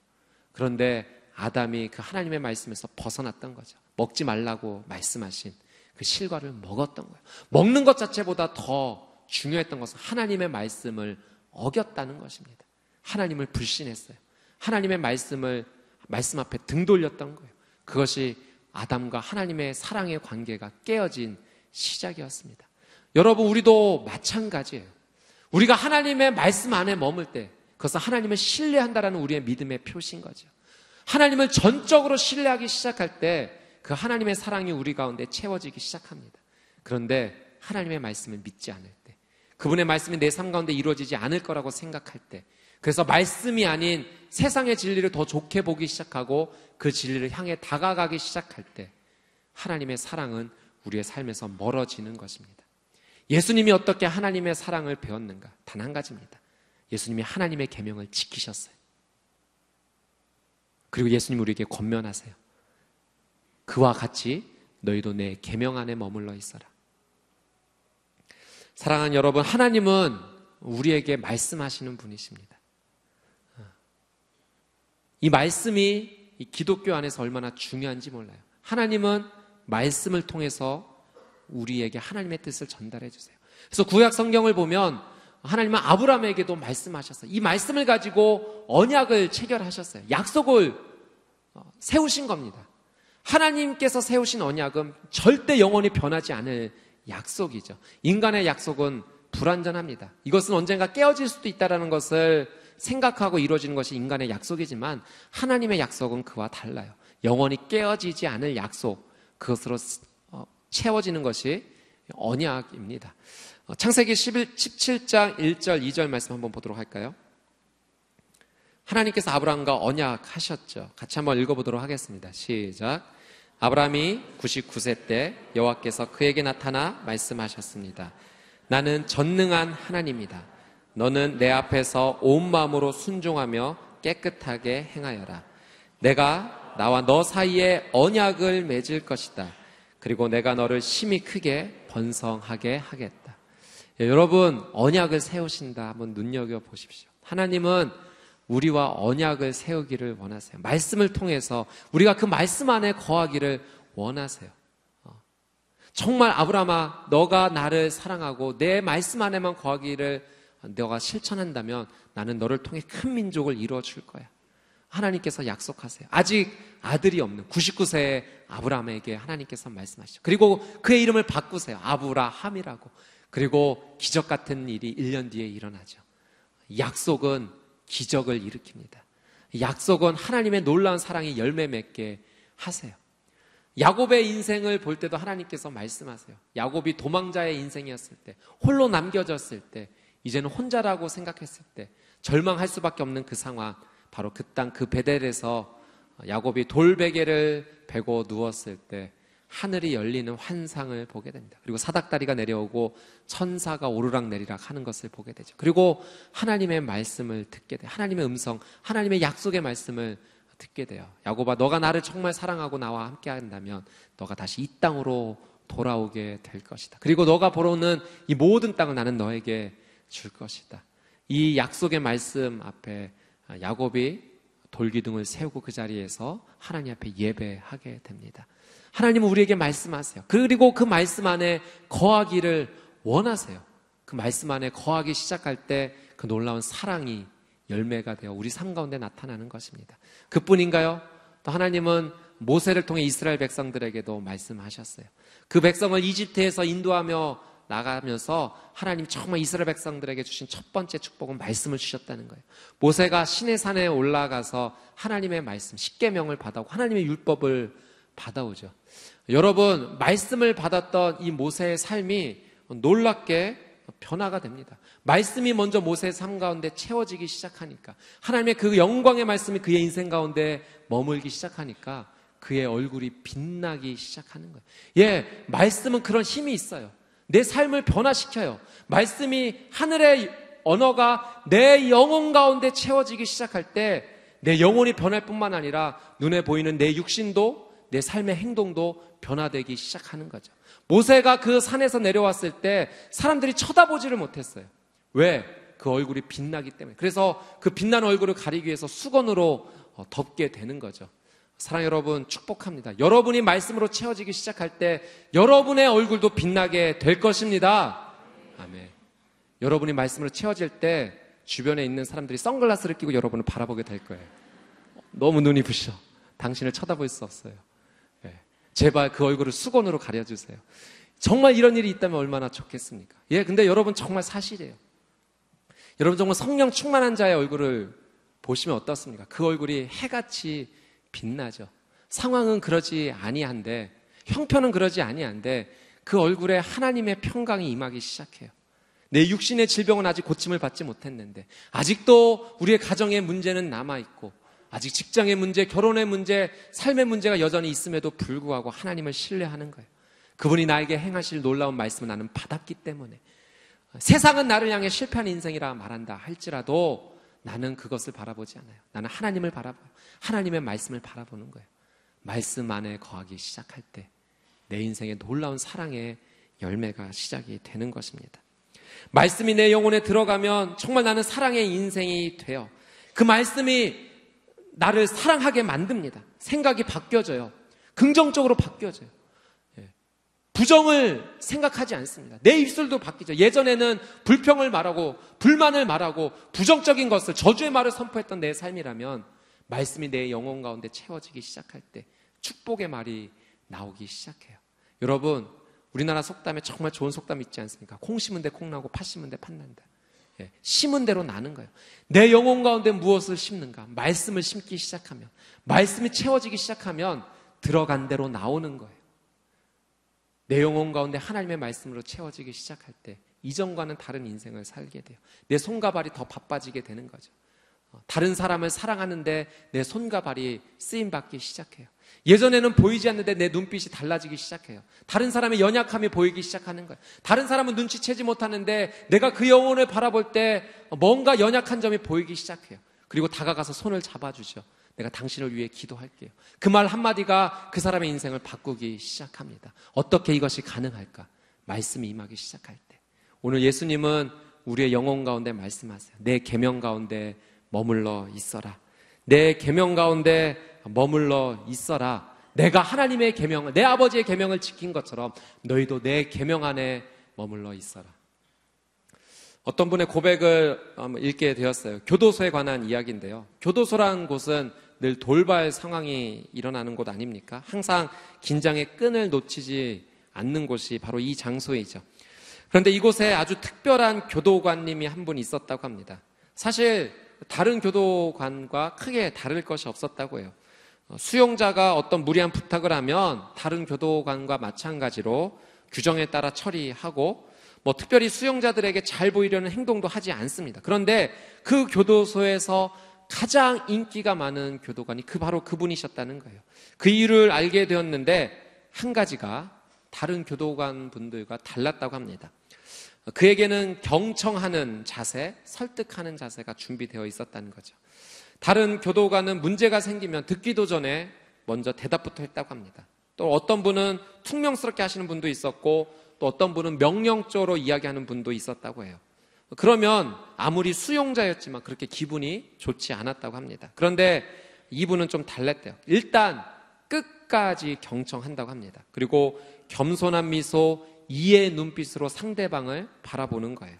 그런데 아담이 그 하나님의 말씀에서 벗어났던 거죠. 먹지 말라고 말씀하신 그 실과를 먹었던 거예요. 먹는 것 자체보다 더 중요했던 것은 하나님의 말씀을 어겼다는 것입니다. 하나님을 불신했어요. 하나님의 말씀을 말씀 앞에 등 돌렸던 거예요. 그것이 아담과 하나님의 사랑의 관계가 깨어진 시작이었습니다. 여러분, 우리도 마찬가지예요. 우리가 하나님의 말씀 안에 머물 때, 그것은 하나님을 신뢰한다라는 우리의 믿음의 표시인 거죠. 하나님을 전적으로 신뢰하기 시작할 때, 그 하나님의 사랑이 우리 가운데 채워지기 시작합니다. 그런데 하나님의 말씀을 믿지 않을 때, 그분의 말씀이 내 삶 가운데 이루어지지 않을 거라고 생각할 때, 그래서 말씀이 아닌 세상의 진리를 더 좋게 보기 시작하고 그 진리를 향해 다가가기 시작할 때 하나님의 사랑은 우리의 삶에서 멀어지는 것입니다. 예수님이 어떻게 하나님의 사랑을 배웠는가? 단 한 가지입니다. 예수님이 하나님의 계명을 지키셨어요. 그리고 예수님 우리에게 권면하세요. 그와 같이 너희도 내 계명 안에 머물러 있어라. 사랑하는 여러분, 하나님은 우리에게 말씀하시는 분이십니다. 이 말씀이 이 기독교 안에서 얼마나 중요한지 몰라요. 하나님은 말씀을 통해서 우리에게 하나님의 뜻을 전달해 주세요. 그래서 구약 성경을 보면 하나님은 아브라함에게도 말씀하셨어요. 이 말씀을 가지고 언약을 체결하셨어요. 약속을 어, 세우신 겁니다. 하나님께서 세우신 언약은 절대 영원히 변하지 않을 약속이죠. 인간의 약속은 불완전합니다. 이것은 언젠가 깨어질 수도 있다는 것을 생각하고 이루어지는 것이 인간의 약속이지만 하나님의 약속은 그와 달라요. 영원히 깨어지지 않을 약속, 그것으로 어, 채워지는 것이 언약입니다. 어, 창세기 11, 17장 1절, 2절 말씀 한번 보도록 할까요? 하나님께서 아브라함과 언약하셨죠. 같이 한번 읽어보도록 하겠습니다. 시작. 아브라함이 99세 때 여호와께서 그에게 나타나 말씀하셨습니다. 나는 전능한 하나님이다. 너는 내 앞에서 온 마음으로 순종하며 깨끗하게 행하여라. 내가 나와 너 사이에 언약을 맺을 것이다. 그리고 내가 너를 심히 크게 번성하게 하겠다. 예, 여러분, 언약을 세우신다. 한번 눈여겨 보십시오. 하나님은 우리와 언약을 세우기를 원하세요. 말씀을 통해서 우리가 그 말씀 안에 거하기를 원하세요. 어. 정말 아브라함아, 너가 나를 사랑하고 내 말씀 안에만 거하기를 너가 실천한다면 나는 너를 통해 큰 민족을 이루어 줄 거야. 하나님께서 약속하세요. 아직 아들이 없는 99세의 아브라함에게 하나님께서 말씀하시죠. 그리고 그의 이름을 바꾸세요. 아브라함이라고. 그리고 기적 같은 일이 1년 뒤에 일어나죠. 약속은 기적을 일으킵니다. 약속은 하나님의 놀라운 사랑이 열매 맺게 하세요. 야곱의 인생을 볼 때도 하나님께서 말씀하세요. 야곱이 도망자의 인생이었을 때, 홀로 남겨졌을 때, 이제는 혼자라고 생각했을 때 절망할 수밖에 없는 그 상황 바로 그 땅그 그 베델에서 야곱이 돌베개를 베고 누웠을 때 하늘이 열리는 환상을 보게 됩니다. 그리고 사닥다리가 내려오고 천사가 오르락 내리락 하는 것을 보게 되죠. 그리고 하나님의 말씀을 듣게 돼요. 하나님의 음성, 하나님의 약속의 말씀을 듣게 돼요. 야곱아, 너가 나를 정말 사랑하고 나와 함께 한다면 너가 다시 이 땅으로 돌아오게 될 것이다. 그리고 너가 보러 오는 이 모든 땅을 나는 너에게 줄 것이다. 이 약속의 말씀 앞에 야곱이 돌기둥을 세우고 그 자리에서 하나님 앞에 예배하게 됩니다. 하나님은 우리에게 말씀하세요. 그리고 그 말씀 안에 거하기를 원하세요. 그 말씀 안에 거하기 시작할 때 그 놀라운 사랑이 열매가 되어 우리 삶 가운데 나타나는 것입니다. 그뿐인가요? 또 하나님은 모세를 통해 이스라엘 백성들에게도 말씀하셨어요. 그 백성을 이집트에서 인도하며 나가면서 하나님 정말 이스라엘 백성들에게 주신 첫 번째 축복은 말씀을 주셨다는 거예요. 모세가 신의 산에 올라가서 하나님의 말씀, 십계명을 받아오고 하나님의 율법을 받아오죠. 여러분, 말씀을 받았던 이 모세의 삶이 놀랍게 변화가 됩니다. 말씀이 먼저 모세의 삶 가운데 채워지기 시작하니까 하나님의 그 영광의 말씀이 그의 인생 가운데 머물기 시작하니까 그의 얼굴이 빛나기 시작하는 거예요. 예, 말씀은 그런 힘이 있어요. 내 삶을 변화시켜요. 말씀이 하늘의 언어가 내 영혼 가운데 채워지기 시작할 때 내 영혼이 변할 뿐만 아니라 눈에 보이는 내 육신도 내 삶의 행동도 변화되기 시작하는 거죠. 모세가 그 산에서 내려왔을 때 사람들이 쳐다보지를 못했어요. 왜? 그 얼굴이 빛나기 때문에. 그래서 그 빛나는 얼굴을 가리기 위해서 수건으로 어, 덮게 되는 거죠. 사랑 여러분 축복합니다. 여러분이 말씀으로 채워지기 시작할 때 여러분의 얼굴도 빛나게 될 것입니다. 아멘. 여러분이 말씀으로 채워질 때 주변에 있는 사람들이 선글라스를 끼고 여러분을 바라보게 될 거예요. 너무 눈이 부셔. 당신을 쳐다볼 수 없어요. 예. 제발 그 얼굴을 수건으로 가려주세요. 정말 이런 일이 있다면 얼마나 좋겠습니까? 예, 근데 여러분 정말 사실이에요. 여러분 정말 성령 충만한 자의 얼굴을 보시면 어떻습니까? 그 얼굴이 해같이 빛나죠. 상황은 그러지 아니한데 형편은 그러지 아니한데 그 얼굴에 하나님의 평강이 임하기 시작해요. 내 육신의 질병은 아직 고침을 받지 못했는데 아직도 우리의 가정의 문제는 남아 있고 아직 직장의 문제, 결혼의 문제, 삶의 문제가 여전히 있음에도 불구하고 하나님을 신뢰하는 거예요. 그분이 나에게 행하실 놀라운 말씀을 나는 받았기 때문에 세상은 나를 향해 실패한 인생이라 말한다 할지라도 나는 그것을 바라보지 않아요. 나는 하나님을 바라봐요. 하나님의 말씀을 바라보는 거예요. 말씀 안에 거하기 시작할 때 내 인생의 놀라운 사랑의 열매가 시작이 되는 것입니다. 말씀이 내 영혼에 들어가면 정말 나는 사랑의 인생이 돼요. 그 말씀이 나를 사랑하게 만듭니다. 생각이 바뀌어져요. 긍정적으로 바뀌어져요. 예. 부정을 생각하지 않습니다. 내 입술도 바뀌죠. 예전에는 불평을 말하고 불만을 말하고 부정적인 것을 저주의 말을 선포했던 내 삶이라면 말씀이 내 영혼 가운데 채워지기 시작할 때 축복의 말이 나오기 시작해요. 여러분, 우리나라 속담에 정말 좋은 속담 있지 않습니까? 콩 심은 데 콩 나고 팥 심은 데 팥 난다. 예, 심은 대로 나는 거예요. 내 영혼 가운데 무엇을 심는가? 말씀을 심기 시작하면, 말씀이 채워지기 시작하면 들어간 대로 나오는 거예요. 내 영혼 가운데 하나님의 말씀으로 채워지기 시작할 때 이전과는 다른 인생을 살게 돼요. 내 손과 발이 더 바빠지게 되는 거죠. 어, 다른 사람을 사랑하는데 내 손과 발이 쓰임 받기 시작해요. 예전에는 보이지 않는데 내 눈빛이 달라지기 시작해요. 다른 사람의 연약함이 보이기 시작하는 거예요. 다른 사람은 눈치채지 못하는데 내가 그 영혼을 바라볼 때 뭔가 연약한 점이 보이기 시작해요. 그리고 다가가서 손을 잡아주죠. 내가 당신을 위해 기도할게요. 그 말 한마디가 그 사람의 인생을 바꾸기 시작합니다. 어떻게 이것이 가능할까? 말씀이 임하기 시작할 때. 오늘 예수님은 우리의 영혼 가운데 말씀하세요. 내 계명 가운데 머물러 있어라. 내 계명 가운데 머물러 있어라. 내가 하나님의 계명, 내 아버지의 계명을 지킨 것처럼 너희도 내 계명 안에 머물러 있어라. 어떤 분의 고백을 읽게 되었어요. 교도소에 관한 이야기인데요. 교도소라는 곳은 늘 돌발 상황이 일어나는 곳 아닙니까? 항상 긴장의 끈을 놓치지 않는 곳이 바로 이 장소이죠. 그런데 이곳에 아주 특별한 교도관님이 한 분 있었다고 합니다. 사실 다른 교도관과 크게 다를 것이 없었다고 해요. 어, 수용자가 어떤 무리한 부탁을 하면 다른 교도관과 마찬가지로 규정에 따라 처리하고 뭐 특별히 수용자들에게 잘 보이려는 행동도 하지 않습니다. 그런데 그 교도소에서 가장 인기가 많은 교도관이 그 바로 그분이셨다는 거예요. 그 이유를 알게 되었는데 한 가지가 다른 교도관 분들과 달랐다고 합니다. 그에게는 경청하는 자세, 설득하는 자세가 준비되어 있었다는 거죠. 다른 교도관은 문제가 생기면 듣기도 전에 먼저 대답부터 했다고 합니다. 또 어떤 분은 퉁명스럽게 하시는 분도 있었고 또 어떤 분은 명령적으로 이야기하는 분도 있었다고 해요. 그러면 아무리 수용자였지만 그렇게 기분이 좋지 않았다고 합니다. 그런데 이분은 좀 달랐대요. 일단 끝까지 경청한다고 합니다. 그리고 겸손한 미소, 이해 눈빛으로 상대방을 바라보는 거예요.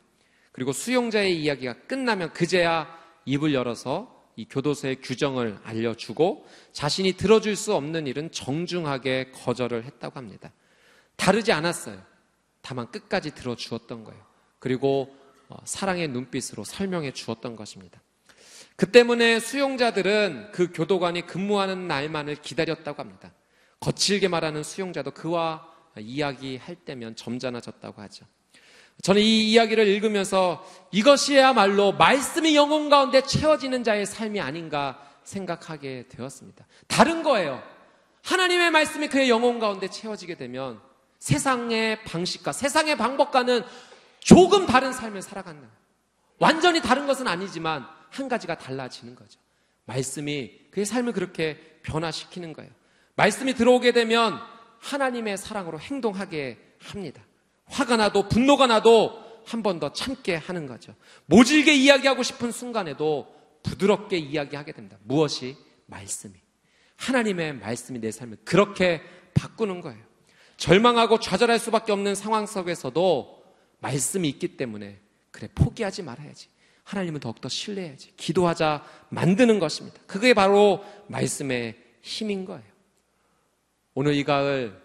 그리고 수용자의 이야기가 끝나면 그제야 입을 열어서 이 교도소의 규정을 알려주고 자신이 들어줄 수 없는 일은 정중하게 거절을 했다고 합니다. 다르지 않았어요. 다만 끝까지 들어주었던 거예요. 그리고 어, 사랑의 눈빛으로 설명해 주었던 것입니다. 그 때문에 수용자들은 그 교도관이 근무하는 날만을 기다렸다고 합니다. 거칠게 말하는 수용자도 그와 이야기할 때면 점잖아졌다고 하죠. 저는 이 이야기를 읽으면서 이것이야말로 말씀이 영혼 가운데 채워지는 자의 삶이 아닌가 생각하게 되었습니다. 다른 거예요. 하나님의 말씀이 그의 영혼 가운데 채워지게 되면 세상의 방식과 세상의 방법과는 조금 다른 삶을 살아간다. 완전히 다른 것은 아니지만 한 가지가 달라지는 거죠. 말씀이 그의 삶을 그렇게 변화시키는 거예요. 말씀이 들어오게 되면 하나님의 사랑으로 행동하게 합니다. 화가 나도 분노가 나도 한 번 더 참게 하는 거죠. 모질게 이야기하고 싶은 순간에도 부드럽게 이야기하게 됩니다. 무엇이? 말씀이. 하나님의 말씀이 내 삶을 그렇게 바꾸는 거예요. 절망하고 좌절할 수밖에 없는 상황 속에서도 말씀이 있기 때문에 그래 포기하지 말아야지. 하나님을 더욱더 신뢰해야지. 기도하자 만드는 것입니다. 그게 바로 말씀의 힘인 거예요. 오늘 이 가을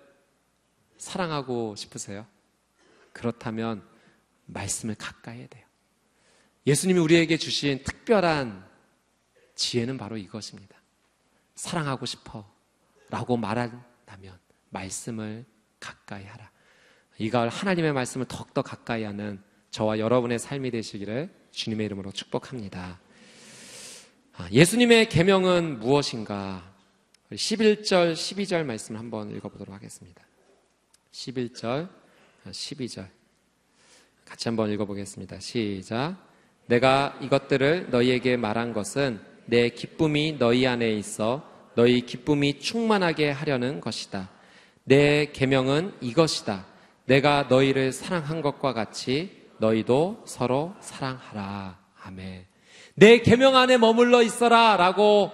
사랑하고 싶으세요? 그렇다면 말씀을 가까이 해야 돼요. 예수님이 우리에게 주신 특별한 지혜는 바로 이것입니다. 사랑하고 싶어 라고 말한다면 말씀을 가까이 하라. 이 가을 하나님의 말씀을 더욱더 가까이 하는 저와 여러분의 삶이 되시기를 주님의 이름으로 축복합니다. 아, 예수님의 계명은 무엇인가? 11절, 12절 말씀을 한번 읽어보도록 하겠습니다. 11절, 12절. 같이 한번 읽어보겠습니다. 시작. 내가 이것들을 너희에게 말한 것은 내 기쁨이 너희 안에 있어 너희 기쁨이 충만하게 하려는 것이다. 내 계명은 이것이다. 내가 너희를 사랑한 것과 같이 너희도 서로 사랑하라. 아멘. 내 계명 안에 머물러 있어라라고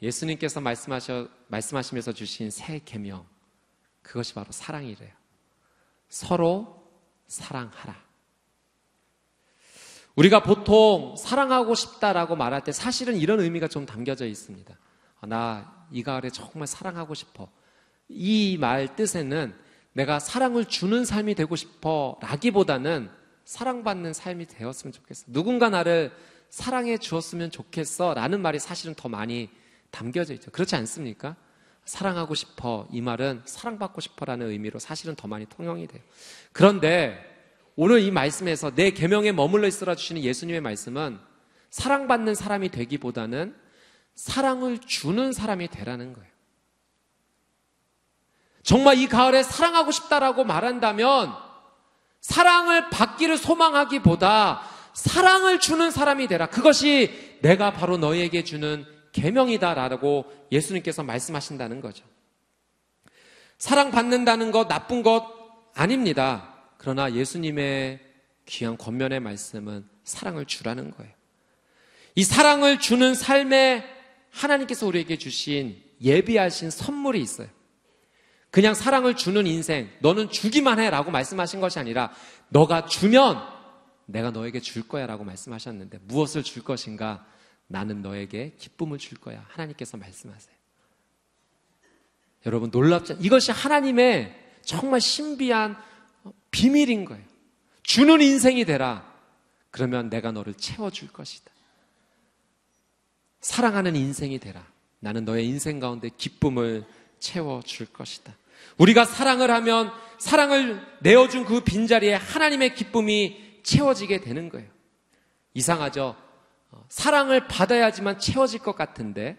예수님께서 말씀하셔 말씀하시면서 주신 새 계명 그것이 바로 사랑이래요. 서로 사랑하라. 우리가 보통 사랑하고 싶다라고 말할 때 사실은 이런 의미가 좀 담겨져 있습니다. 아, 나이 가을에 정말 사랑하고 싶어. 이 말 뜻에는 내가 사랑을 주는 삶이 되고 싶어 라기보다는 사랑받는 삶이 되었으면 좋겠어. 누군가 나를 사랑해 주었으면 좋겠어 라는 말이 사실은 더 많이 담겨져 있죠. 그렇지 않습니까? 사랑하고 싶어 이 말은 사랑받고 싶어라는 의미로 사실은 더 많이 통용이 돼요. 그런데 오늘 이 말씀에서 내 계명에 머물러 있어라 주시는 예수님의 말씀은 사랑받는 사람이 되기보다는 사랑을 주는 사람이 되라는 거예요. 정말 이 가을에 사랑하고 싶다라고 말한다면 사랑을 받기를 소망하기보다 사랑을 주는 사람이 되라. 그것이 내가 바로 너희에게 주는 계명이다라고 예수님께서 말씀하신다는 거죠. 사랑받는다는 것 나쁜 것 아닙니다. 그러나 예수님의 귀한 권면의 말씀은 사랑을 주라는 거예요. 이 사랑을 주는 삶에 하나님께서 우리에게 주신 예비하신 선물이 있어요. 그냥 사랑을 주는 인생, 너는 주기만 해 라고 말씀하신 것이 아니라, 너가 주면 내가 너에게 줄 거야 라고 말씀하셨는데, 무엇을 줄 것인가? 나는 너에게 기쁨을 줄 거야. 하나님께서 말씀하세요. 여러분 놀랍지 이것이 하나님의 정말 신비한 비밀인 거예요. 주는 인생이 되라. 그러면 내가 너를 채워줄 것이다. 사랑하는 인생이 되라. 나는 너의 인생 가운데 기쁨을 채워줄 것이다. 우리가 사랑을 하면 사랑을 내어준 그 빈자리에 하나님의 기쁨이 채워지게 되는 거예요. 이상하죠? 어, 사랑을 받아야지만 채워질 것 같은데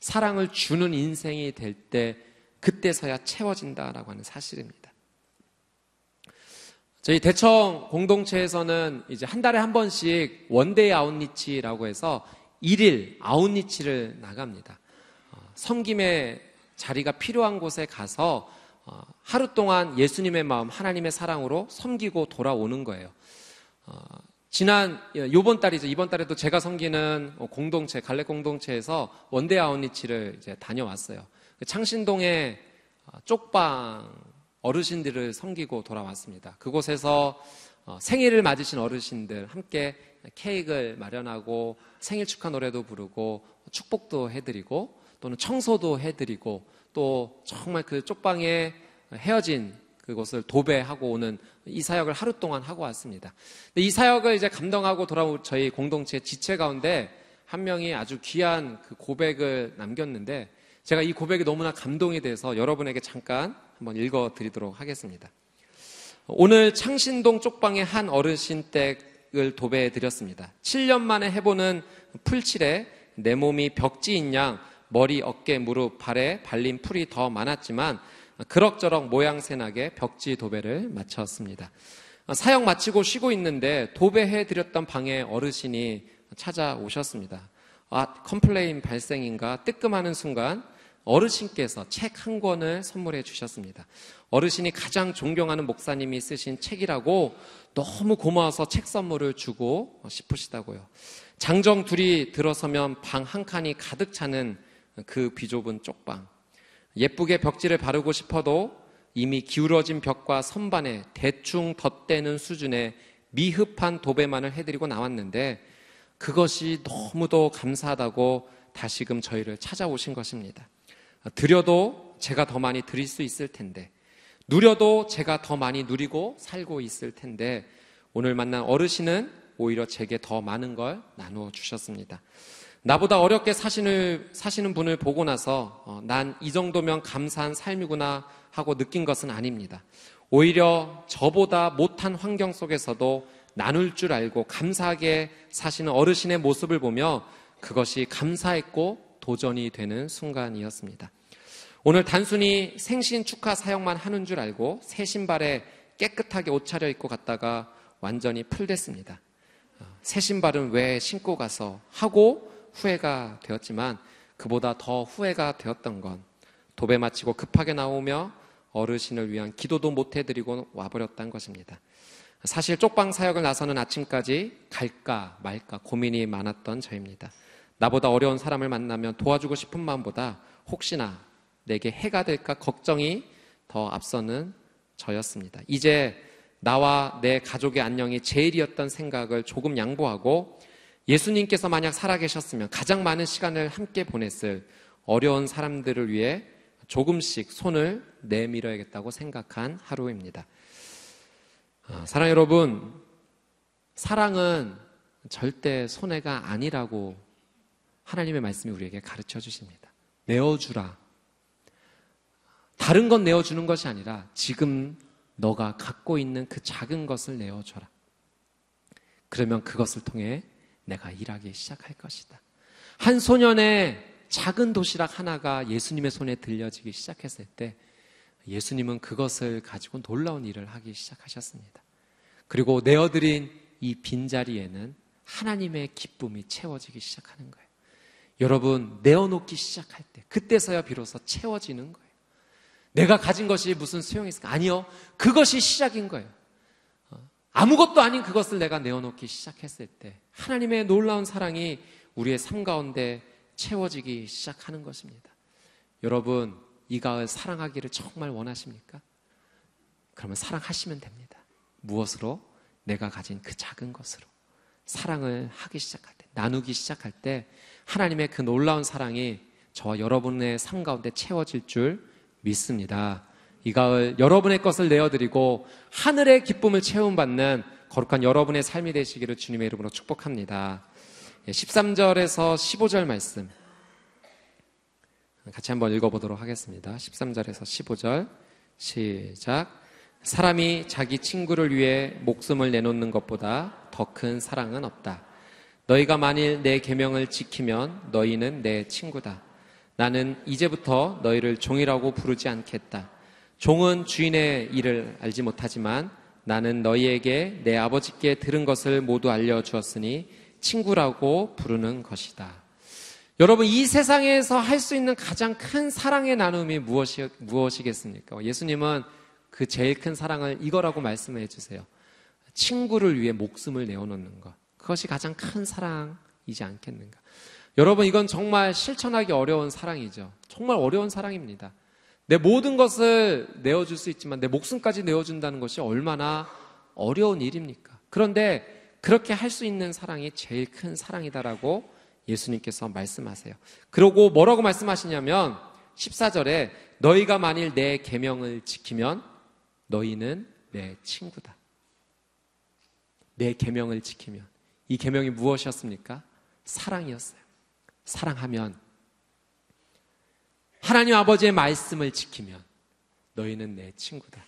사랑을 주는 인생이 될 때 그때서야 채워진다라고 하는 사실입니다. 저희 대청 공동체에서는 이제 한 달에 한 번씩 one day outreach라고 해서 일일 outreach를 나갑니다. 어, 섬김의 자리가 필요한 곳에 가서 어, 하루 동안 예수님의 마음, 하나님의 사랑으로 섬기고 돌아오는 거예요. 지난 요번 달이죠. 이번 달에도 제가 섬기는 공동체 갈래 공동체에서 원대 아웃리치를 이제 다녀왔어요. 그 창신동에 어, 쪽방 어르신들을 섬기고 돌아왔습니다. 그곳에서 어, 생일을 맞으신 어르신들 함께 케이크를 마련하고 생일 축하 노래도 부르고 축복도 해드리고 또는 청소도 해드리고 또 정말 그 쪽방에 헤어진 그 그곳을 도배하고 오는 이 사역을 하루 동안 하고 왔습니다. 이 사역을 이제 감당하고 돌아온 저희 공동체 지체 가운데 한 명이 아주 귀한 그 고백을 남겼는데 제가 이 고백이 너무나 감동이 돼서 여러분에게 잠깐 한번 읽어 드리도록 하겠습니다. 오늘 창신동 쪽방의 한 어르신 댁을 도배해 드렸습니다. 7년 만에 해보는 풀칠에 내 몸이 벽지인 양 머리, 어깨, 무릎, 발에 발린 풀이 더 많았지만 그럭저럭 모양새나게 벽지 도배를 마쳤습니다. 사역 마치고 쉬고 있는데 도배해 드렸던 방에 어르신이 찾아오셨습니다. 아, complain 발생인가 뜨끔하는 순간 어르신께서 책 한 권을 선물해 주셨습니다. 어르신이 가장 존경하는 목사님이 쓰신 책이라고 너무 고마워서 책 선물을 주고 싶으시다고요. 장정 둘이 들어서면 방 한 칸이 가득 차는 그 비좁은 쪽방. 예쁘게 벽지를 바르고 싶어도 이미 기울어진 벽과 선반에 대충 덧대는 수준의 미흡한 도배만을 해드리고 나왔는데 그것이 너무도 감사하다고 다시금 저희를 찾아오신 것입니다. 드려도 제가 더 많이 드릴 수 있을 텐데, 누려도 제가 더 많이 누리고 살고 있을 텐데, 오늘 만난 어르신은 오히려 제게 더 많은 걸 나누어 주셨습니다. 나보다 어렵게 사시는, 사시는 분을 보고 나서 어, 난이 정도면 감사한 삶이구나 하고 느낀 것은 아닙니다. 오히려 저보다 못한 환경 속에서도 나눌 줄 알고 감사하게 사시는 어르신의 모습을 보며 그것이 감사했고 도전이 되는 순간이었습니다. 오늘 단순히 생신 축하 사역만 하는 줄 알고 새 신발에 깨끗하게 옷 차려 입고 갔다가 완전히 풀됐습니다. 어, 새 신발은 왜 신고 가서 하고 후회가 되었지만 그보다 더 후회가 되었던 건 도배 마치고 급하게 나오며 어르신을 위한 기도도 못 해드리고 와버렸다는 것입니다. 사실 쪽방 사역을 나서는 아침까지 갈까 말까 고민이 많았던 저입니다. 나보다 어려운 사람을 만나면 도와주고 싶은 마음보다 혹시나 내게 해가 될까 걱정이 더 앞서는 저였습니다. 이제 나와 내 가족의 안녕이 제일이었던 생각을 조금 양보하고 예수님께서 만약 살아계셨으면 가장 많은 시간을 함께 보냈을 어려운 사람들을 위해 조금씩 손을 내밀어야겠다고 생각한 하루입니다. 아, 사랑 여러분, 사랑은 절대 손해가 아니라고 하나님의 말씀이 우리에게 가르쳐 주십니다. 내어주라. 다른 건 내어주는 것이 아니라 지금 너가 갖고 있는 그 작은 것을 내어줘라. 그러면 그것을 통해 내가 일하기 시작할 것이다. 한 소년의 작은 도시락 하나가 예수님의 손에 들려지기 시작했을 때 예수님은 그것을 가지고 놀라운 일을 하기 시작하셨습니다. 그리고 내어드린 이 빈자리에는 하나님의 기쁨이 채워지기 시작하는 거예요. 여러분, 내어놓기 시작할 때, 그때서야 비로소 채워지는 거예요. 내가 가진 것이 무슨 소용이 있을까? 아니요. 그것이 시작인 거예요. 아무것도 아닌 그것을 내가 내어놓기 시작했을 때 하나님의 놀라운 사랑이 우리의 삶 가운데 채워지기 시작하는 것입니다. 여러분, 이 가을 사랑하기를 정말 원하십니까? 그러면 사랑하시면 됩니다. 무엇으로? 내가 가진 그 작은 것으로. 사랑을 하기 시작할 때, 나누기 시작할 때, 하나님의 그 놀라운 사랑이 저와 여러분의 삶 가운데 채워질 줄 믿습니다. 이 가을 여러분의 것을 내어드리고 하늘의 기쁨을 채움받는 거룩한 여러분의 삶이 되시기를 주님의 이름으로 축복합니다. 13절에서 예, 15절 말씀 같이 한번 읽어보도록 하겠습니다. 13절에서 15절 시작. 사람이 자기 친구를 위해 목숨을 내놓는 것보다 더 큰 사랑은 없다. 너희가 만일 내 계명을 지키면 너희는 내 친구다. 나는 이제부터 너희를 종이라고 부르지 않겠다. 종은 주인의 일을 알지 못하지만 나는 너희에게 내 아버지께 들은 것을 모두 알려주었으니 친구라고 부르는 것이다. 여러분, 이 세상에서 할 수 있는 가장 큰 사랑의 나눔이 무엇이, 무엇이겠습니까? 예수님은 그 제일 큰 사랑을 이거라고 말씀해 주세요. 친구를 위해 목숨을 내어놓는 것. 그것이 가장 큰 사랑이지 않겠는가. 여러분, 이건 정말 실천하기 어려운 사랑이죠. 정말 어려운 사랑입니다. 내 모든 것을 내어줄 수 있지만 내 목숨까지 내어준다는 것이 얼마나 어려운 일입니까? 그런데 그렇게 할 수 있는 사랑이 제일 큰 사랑이다라고 예수님께서 말씀하세요. 그리고 뭐라고 말씀하시냐면 14절에 너희가 만일 내 계명을 지키면 너희는 내 친구다. 내 계명을 지키면 이 계명이 무엇이었습니까? 사랑이었어요. 사랑하면 하나님 아버지의 말씀을 지키면 너희는 내 친구다.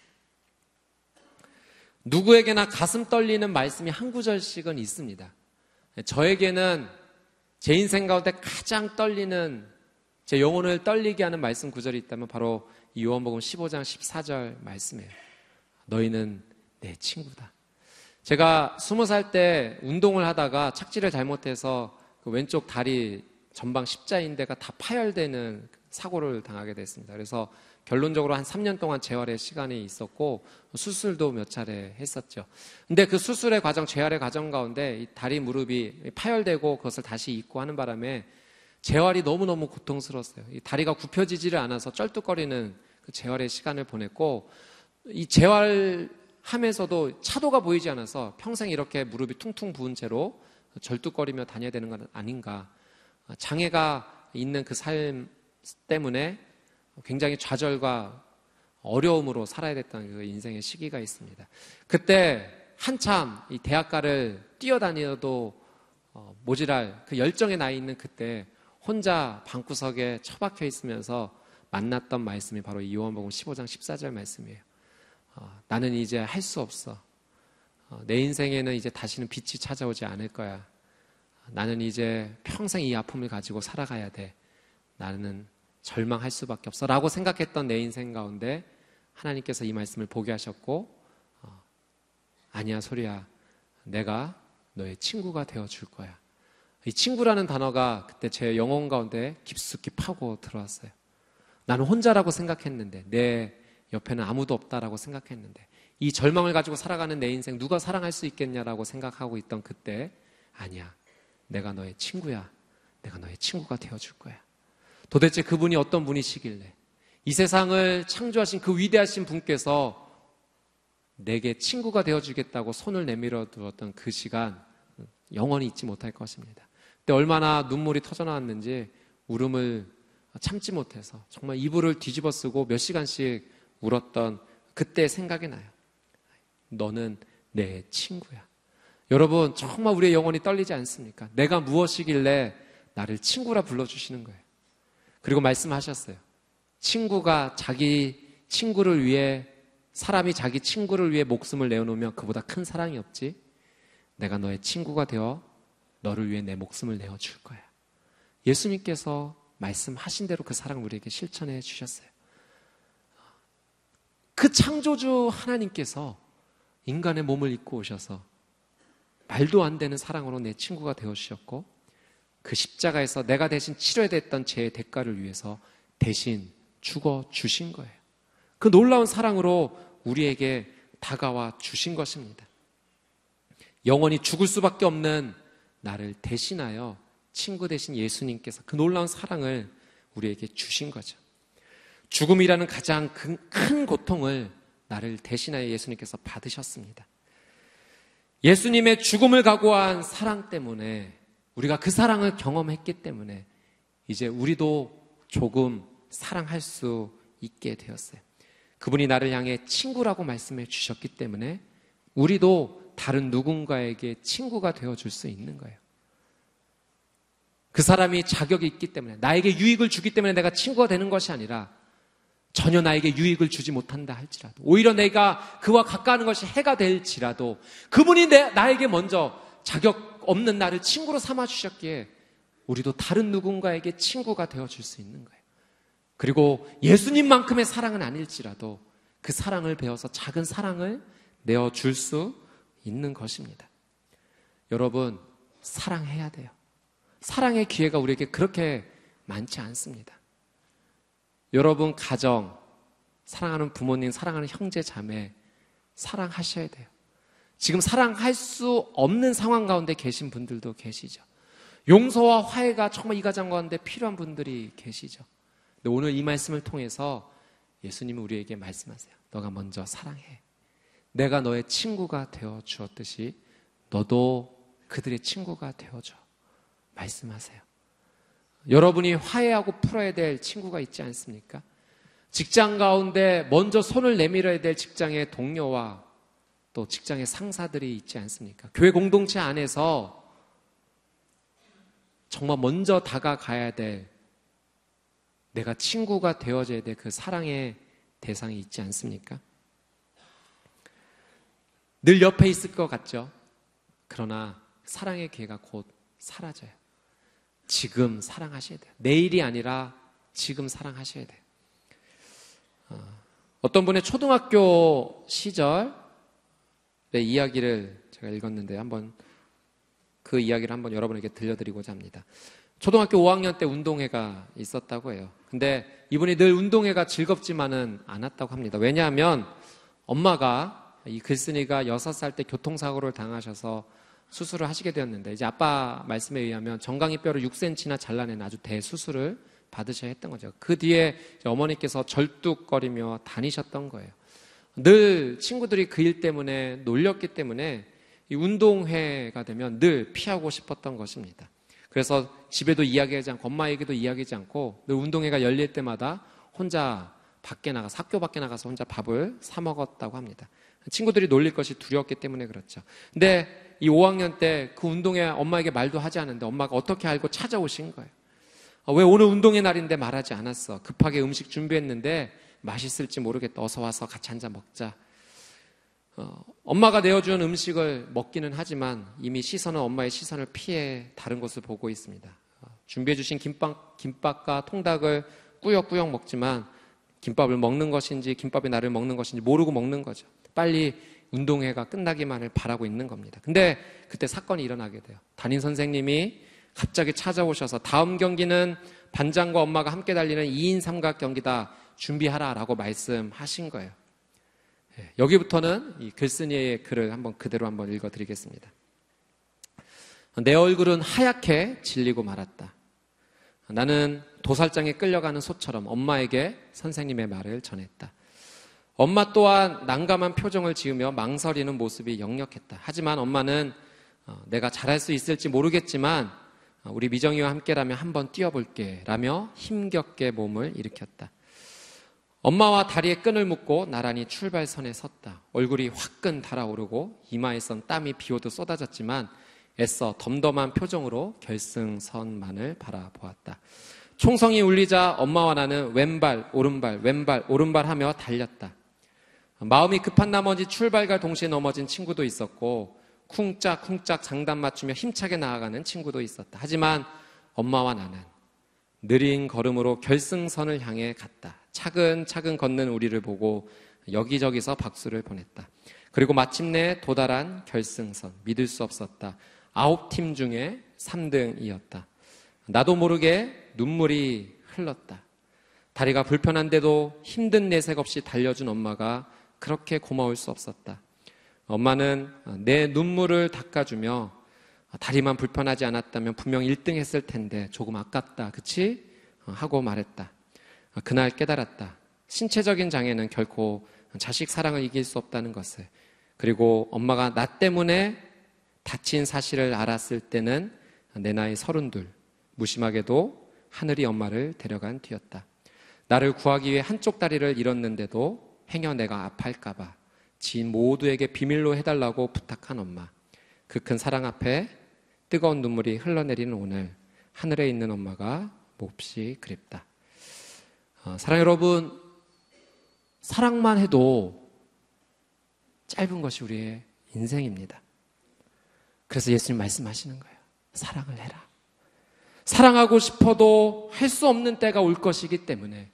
누구에게나 가슴 떨리는 말씀이 한 구절씩은 있습니다. 저에게는 제 인생 가운데 가장 떨리는 제 영혼을 떨리게 하는 말씀 구절이 있다면 바로 이 요한복음 15장 14절 말씀이에요. 너희는 내 친구다. 제가 스무 살때 운동을 하다가 착지를 잘못해서 그 왼쪽 다리 전방 십자인대가 다 파열되는 사고를 당하게 됐습니다. 그래서 결론적으로 한 3년 동안 재활의 시간이 있었고 수술도 몇 차례 했었죠. 근데 그 수술의 과정, 재활의 과정 가운데 다리 무릎이 파열되고 그것을 다시 입고 하는 바람에 재활이 너무너무 고통스러웠어요. 이 다리가 굽혀지지를 않아서 쩔뚝거리는 그 재활의 시간을 보냈고 이 재활하면서도 차도가 보이지 않아서 평생 이렇게 무릎이 퉁퉁 부은 채로 절뚝거리며 다녀야 되는 건 아닌가. 장애가 있는 그 삶 때문에 굉장히 좌절과 어려움으로 살아야 됐던 그 인생의 시기가 있습니다. 그때 한참 이 대학가를 뛰어다니어도 어, 모질할 그 열정에 나 있는 그때 혼자 방구석에 처박혀 있으면서 만났던 말씀이 바로 이 요한복음 15장 14절 말씀이에요. 어, 나는 이제 할 수 없어. 어, 내 인생에는 이제 다시는 빛이 찾아오지 않을 거야. 나는 이제 평생 이 아픔을 가지고 살아가야 돼. 나는 절망할 수밖에 없어. 라고 생각했던 내 인생 가운데 하나님께서 이 말씀을 보게 하셨고, 어, 아니야, 소리야. 내가 너의 친구가 되어 줄 거야. 이 친구라는 단어가 그때 제 영혼 가운데 깊숙이 파고 들어왔어요. 나는 혼자라고 생각했는데, 내 옆에는 아무도 없다라고 생각했는데, 이 절망을 가지고 살아가는 내 인생 누가 사랑할 수 있겠냐라고 생각하고 있던 그때, 아니야. 내가 너의 친구야. 내가 너의 친구가 되어줄 거야. 도대체 그분이 어떤 분이시길래 이 세상을 창조하신 그 위대하신 분께서 내게 친구가 되어주겠다고 손을 내밀어 두었던 그 시간 영원히 잊지 못할 것입니다. 그때 얼마나 눈물이 터져 나왔는지 울음을 참지 못해서 정말 이불을 뒤집어 쓰고 몇 시간씩 울었던 그때 생각이 나요. 너는 내 친구야. 여러분, 정말 우리의 영혼이 떨리지 않습니까? 내가 무엇이길래 나를 친구라 불러주시는 거예요. 그리고 말씀하셨어요. 친구가 자기 친구를 위해, 사람이 자기 친구를 위해 목숨을 내어놓으면 그보다 큰 사랑이 없지. 내가 너의 친구가 되어 너를 위해 내 목숨을 내어줄 거야. 예수님께서 말씀하신 대로 그 사랑을 우리에게 실천해 주셨어요. 그 창조주 하나님께서 인간의 몸을 입고 오셔서 말도 안 되는 사랑으로 내 친구가 되어 주셨고 그 십자가에서 내가 대신 치러야 됐던 제 대가를 위해서 대신 죽어 주신 거예요. 그 놀라운 사랑으로 우리에게 다가와 주신 것입니다. 영원히 죽을 수밖에 없는 나를 대신하여 친구 대신 예수님께서 그 놀라운 사랑을 우리에게 주신 거죠. 죽음이라는 가장 큰 고통을 나를 대신하여 예수님께서 받으셨습니다. 예수님의 죽음을 각오한 사랑 때문에 우리가 그 사랑을 경험했기 때문에 이제 우리도 조금 사랑할 수 있게 되었어요. 그분이 나를 향해 친구라고 말씀해 주셨기 때문에 우리도 다른 누군가에게 친구가 되어 줄 수 있는 거예요. 그 사람이 자격이 있기 때문에 나에게 유익을 주기 때문에 내가 친구가 되는 것이 아니라 전혀 나에게 유익을 주지 못한다 할지라도 오히려 내가 그와 가까워하는 것이 해가 될지라도 그분이 내, 나에게 먼저 자격 없는 나를 친구로 삼아 주셨기에 우리도 다른 누군가에게 친구가 되어 줄 수 있는 거예요. 그리고 예수님만큼의 사랑은 아닐지라도 그 사랑을 배워서 작은 사랑을 내어 줄 수 있는 것입니다. 여러분 사랑해야 돼요. 사랑의 기회가 우리에게 그렇게 많지 않습니다. 여러분 가정, 사랑하는 부모님, 사랑하는 형제, 자매, 사랑하셔야 돼요. 지금 사랑할 수 없는 상황 가운데 계신 분들도 계시죠. 용서와 화해가 정말 이 가정 가운데 필요한 분들이 계시죠. 근데 오늘 이 말씀을 통해서 예수님이 우리에게 말씀하세요. 너가 먼저 사랑해. 내가 너의 친구가 되어 주었듯이 너도 그들의 친구가 되어줘. 말씀하세요. 여러분이 화해하고 풀어야 될 친구가 있지 않습니까? 직장 가운데 먼저 손을 내밀어야 될 직장의 동료와 또 직장의 상사들이 있지 않습니까? 교회 공동체 안에서 정말 먼저 다가가야 될 내가 친구가 되어져야 될 그 사랑의 대상이 있지 않습니까? 늘 옆에 있을 것 같죠? 그러나 사랑의 기회가 곧 사라져요. 지금 사랑하셔야 돼요. 내일이 아니라 지금 사랑하셔야 돼요. 어, 어떤 분의 초등학교 시절의 이야기를 제가 읽었는데 한번 그 이야기를 한번 여러분에게 들려드리고자 합니다. 초등학교 5학년 때 운동회가 있었다고 해요. 근데 이분이 늘 운동회가 즐겁지만은 않았다고 합니다. 왜냐하면 엄마가 이 글쓴이가 6살 때 교통사고를 당하셔서 수술을 하시게 되었는데 이제 아빠 말씀에 의하면 정강이 뼈를 6cm나 잘라내는 아주 대수술을 받으셔야 했던 거죠. 그 뒤에 어머니께서 절뚝거리며 다니셨던 거예요. 늘 친구들이 그 일 때문에 놀렸기 때문에 이 운동회가 되면 늘 피하고 싶었던 것입니다. 그래서 집에도 이야기하지 않고 엄마에게도 이야기하지 않고 늘 운동회가 열릴 때마다 혼자 밖에 나가서 학교 밖에 나가서 혼자 밥을 사 먹었다고 합니다. 친구들이 놀릴 것이 두려웠기 때문에 그렇죠. 근데 이 5학년 때 그 운동회 엄마에게 말도 하지 않는데 엄마가 어떻게 알고 찾아오신 거예요. 어, 왜 오늘 운동의 날인데 말하지 않았어? 급하게 음식 준비했는데 맛있을지 모르겠다. 어서 와서 같이 앉아 먹자. 어, 엄마가 내어준 음식을 먹기는 하지만 이미 시선은 엄마의 시선을 피해 다른 곳을 보고 있습니다. 어, 준비해주신 김밥, 김밥과 통닭을 꾸역꾸역 먹지만 김밥을 먹는 것인지 김밥이 나를 먹는 것인지 모르고 먹는 거죠. 빨리 운동회가 끝나기만을 바라고 있는 겁니다. 근데 그때 사건이 일어나게 돼요. 담임 선생님이 갑자기 찾아오셔서 다음 경기는 반장과 엄마가 함께 달리는 2인 삼각 경기다 준비하라라고 말씀하신 거예요. 예, 여기부터는 이 글쓴이의 글을 한번 그대로 한번 읽어드리겠습니다. 내 얼굴은 하얗게 질리고 말았다. 나는 도살장에 끌려가는 소처럼 엄마에게 선생님의 말을 전했다. 엄마 또한 난감한 표정을 지으며 망설이는 모습이 역력했다. 하지만 엄마는 어, 내가 잘할 수 있을지 모르겠지만 어, 우리 미정이와 함께라면 한번 뛰어볼게 라며 힘겹게 몸을 일으켰다. 엄마와 다리에 끈을 묶고 나란히 출발선에 섰다. 얼굴이 화끈 달아오르고 이마에선 땀이 비오듯 쏟아졌지만 애써 덤덤한 표정으로 결승선만을 바라보았다. 총성이 울리자 엄마와 나는 왼발, 오른발, 왼발, 오른발 하며 달렸다. 마음이 급한 나머지 출발과 동시에 넘어진 친구도 있었고 쿵짝쿵짝 장단 맞추며 힘차게 나아가는 친구도 있었다. 하지만 엄마와 나는 느린 걸음으로 결승선을 향해 갔다. 차근차근 걷는 우리를 보고 여기저기서 박수를 보냈다. 그리고 마침내 도달한 결승선. 믿을 수 없었다. 아홉 팀 중에 3등이었다. 나도 모르게 눈물이 흘렀다. 다리가 불편한데도 힘든 내색 없이 달려준 엄마가 그렇게 고마울 수 없었다. 엄마는 내 눈물을 닦아주며 다리만 불편하지 않았다면 분명 1등 했을 텐데 조금 아깝다. 그치? 하고 말했다. 그날 깨달았다. 신체적인 장애는 결코 자식 사랑을 이길 수 없다는 것을. 그리고 엄마가 나 때문에 다친 사실을 알았을 때는 내 나이 서른둘. 무심하게도 하늘이 엄마를 데려간 뒤였다. 나를 구하기 위해 한쪽 다리를 잃었는데도 행여 내가 아파할까봐 지인 모두에게 비밀로 해달라고 부탁한 엄마. 그 큰 사랑 앞에 뜨거운 눈물이 흘러내리는 오늘 하늘에 있는 엄마가 몹시 그립다. 어, 사랑 여러분, 사랑만 해도 짧은 것이 우리의 인생입니다. 그래서 예수님 말씀하시는 거예요. 사랑을 해라. 사랑하고 싶어도 할 수 없는 때가 올 것이기 때문에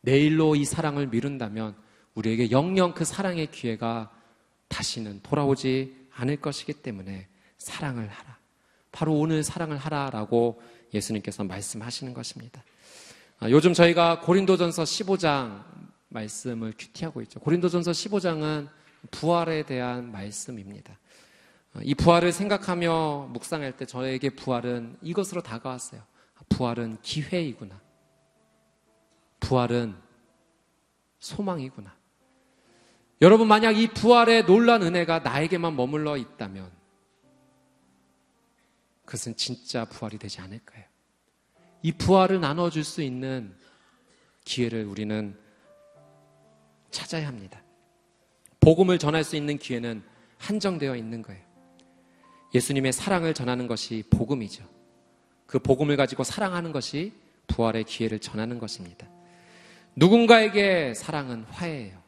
내일로 이 사랑을 미룬다면 우리에게 영영 그 사랑의 기회가 다시는 돌아오지 않을 것이기 때문에 사랑을 하라. 바로 오늘 사랑을 하라라고 예수님께서 말씀하시는 것입니다. 아, 요즘 저희가 고린도전서 15장 말씀을 큐티하고 있죠. 고린도전서 15장은 부활에 대한 말씀입니다. 아, 이 부활을 생각하며 묵상할 때 저에게 부활은 이것으로 다가왔어요. 부활은 기회이구나. 부활은 소망이구나. 여러분, 만약 이 부활의 놀란 은혜가 나에게만 머물러 있다면, 그것은 진짜 부활이 되지 않을 거예요. 이 부활을 나눠줄 수 있는 기회를 우리는 찾아야 합니다. 복음을 전할 수 있는 기회는 한정되어 있는 거예요. 예수님의 사랑을 전하는 것이 복음이죠. 그 복음을 가지고 사랑하는 것이 부활의 기회를 전하는 것입니다. 누군가에게 사랑은 화해예요.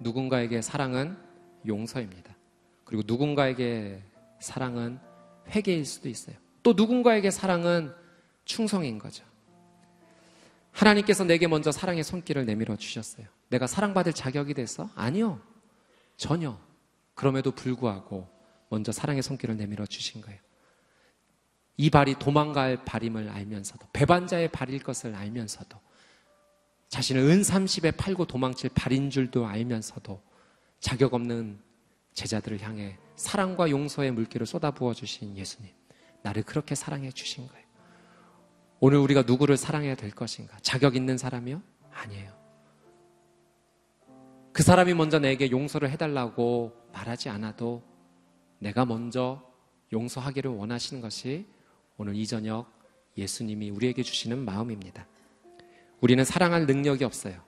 누군가에게 사랑은 용서입니다. 그리고 누군가에게 사랑은 회개일 수도 있어요. 또 누군가에게 사랑은 충성인 거죠. 하나님께서 내게 먼저 사랑의 손길을 내밀어 주셨어요. 내가 사랑받을 자격이 돼서? 아니요. 전혀. 그럼에도 불구하고 먼저 사랑의 손길을 내밀어 주신 거예요. 이 발이 도망갈 발임을 알면서도 배반자의 발일 것을 알면서도 자신을 은 30에 팔고 도망칠 발인 줄도 알면서도 자격 없는 제자들을 향해 사랑과 용서의 물기를 쏟아부어 주신 예수님. 나를 그렇게 사랑해 주신 거예요. 오늘 우리가 누구를 사랑해야 될 것인가? 자격 있는 사람이요? 아니에요. 그 사람이 먼저 내게 용서를 해달라고 말하지 않아도 내가 먼저 용서하기를 원하시는 것이 오늘 이 저녁 예수님이 우리에게 주시는 마음입니다. 우리는 사랑할 능력이 없어요.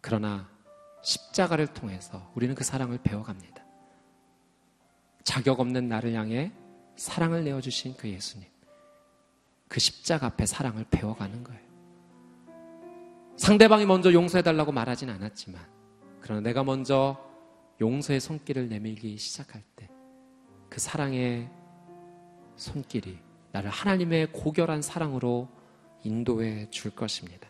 그러나 십자가를 통해서 우리는 그 사랑을 배워갑니다. 자격 없는 나를 향해 사랑을 내어주신 그 예수님. 그 십자가 앞에 사랑을 배워가는 거예요. 상대방이 먼저 용서해달라고 말하진 않았지만, 그러나 내가 먼저 용서의 손길을 내밀기 시작할 때, 그 사랑의 손길이 나를 하나님의 고결한 사랑으로 인도해 줄 것입니다.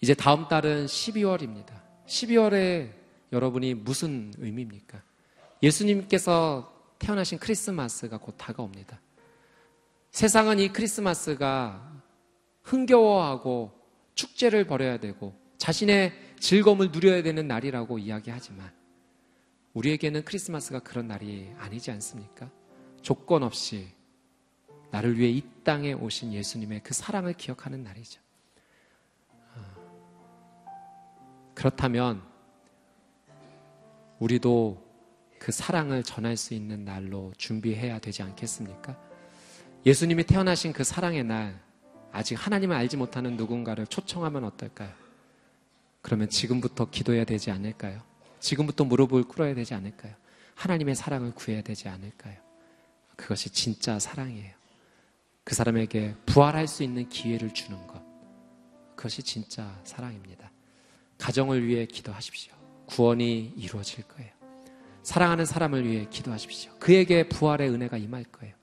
이제 다음 달은 12월입니다. 12월에 여러분이 무슨 의미입니까? 예수님께서 태어나신 크리스마스가 곧 다가옵니다. 세상은 이 크리스마스가 흥겨워하고 축제를 벌여야 되고 자신의 즐거움을 누려야 되는 날이라고 이야기하지만 우리에게는 크리스마스가 그런 날이 아니지 않습니까? 조건 없이 나를 위해 이 땅에 오신 예수님의 그 사랑을 기억하는 날이죠. 그렇다면 우리도 그 사랑을 전할 수 있는 날로 준비해야 되지 않겠습니까? 예수님이 태어나신 그 사랑의 날, 아직 하나님을 알지 못하는 누군가를 초청하면 어떨까요? 그러면 지금부터 기도해야 되지 않을까요? 지금부터 무릎을 꿇어야 되지 않을까요? 하나님의 사랑을 구해야 되지 않을까요? 그것이 진짜 사랑이에요. 그 사람에게 부활할 수 있는 기회를 주는 것. 그것이 진짜 사랑입니다. 가정을 위해 기도하십시오. 구원이 이루어질 거예요. 사랑하는 사람을 위해 기도하십시오. 그에게 부활의 은혜가 임할 거예요.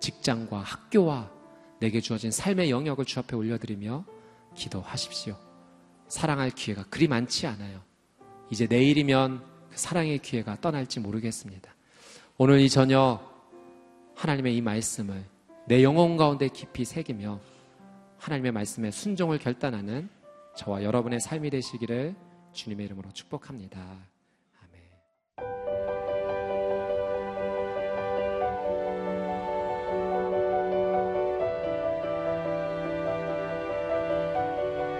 직장과 학교와 내게 주어진 삶의 영역을 주 앞에 올려드리며 기도하십시오. 사랑할 기회가 그리 많지 않아요. 이제 내일이면 그 사랑의 기회가 떠날지 모르겠습니다. 오늘 이 저녁 하나님의 이 말씀을 내 영혼 가운데 깊이 새기며 하나님의 말씀에 순종을 결단하는 저와 여러분의 삶이 되시기를 주님의 이름으로 축복합니다.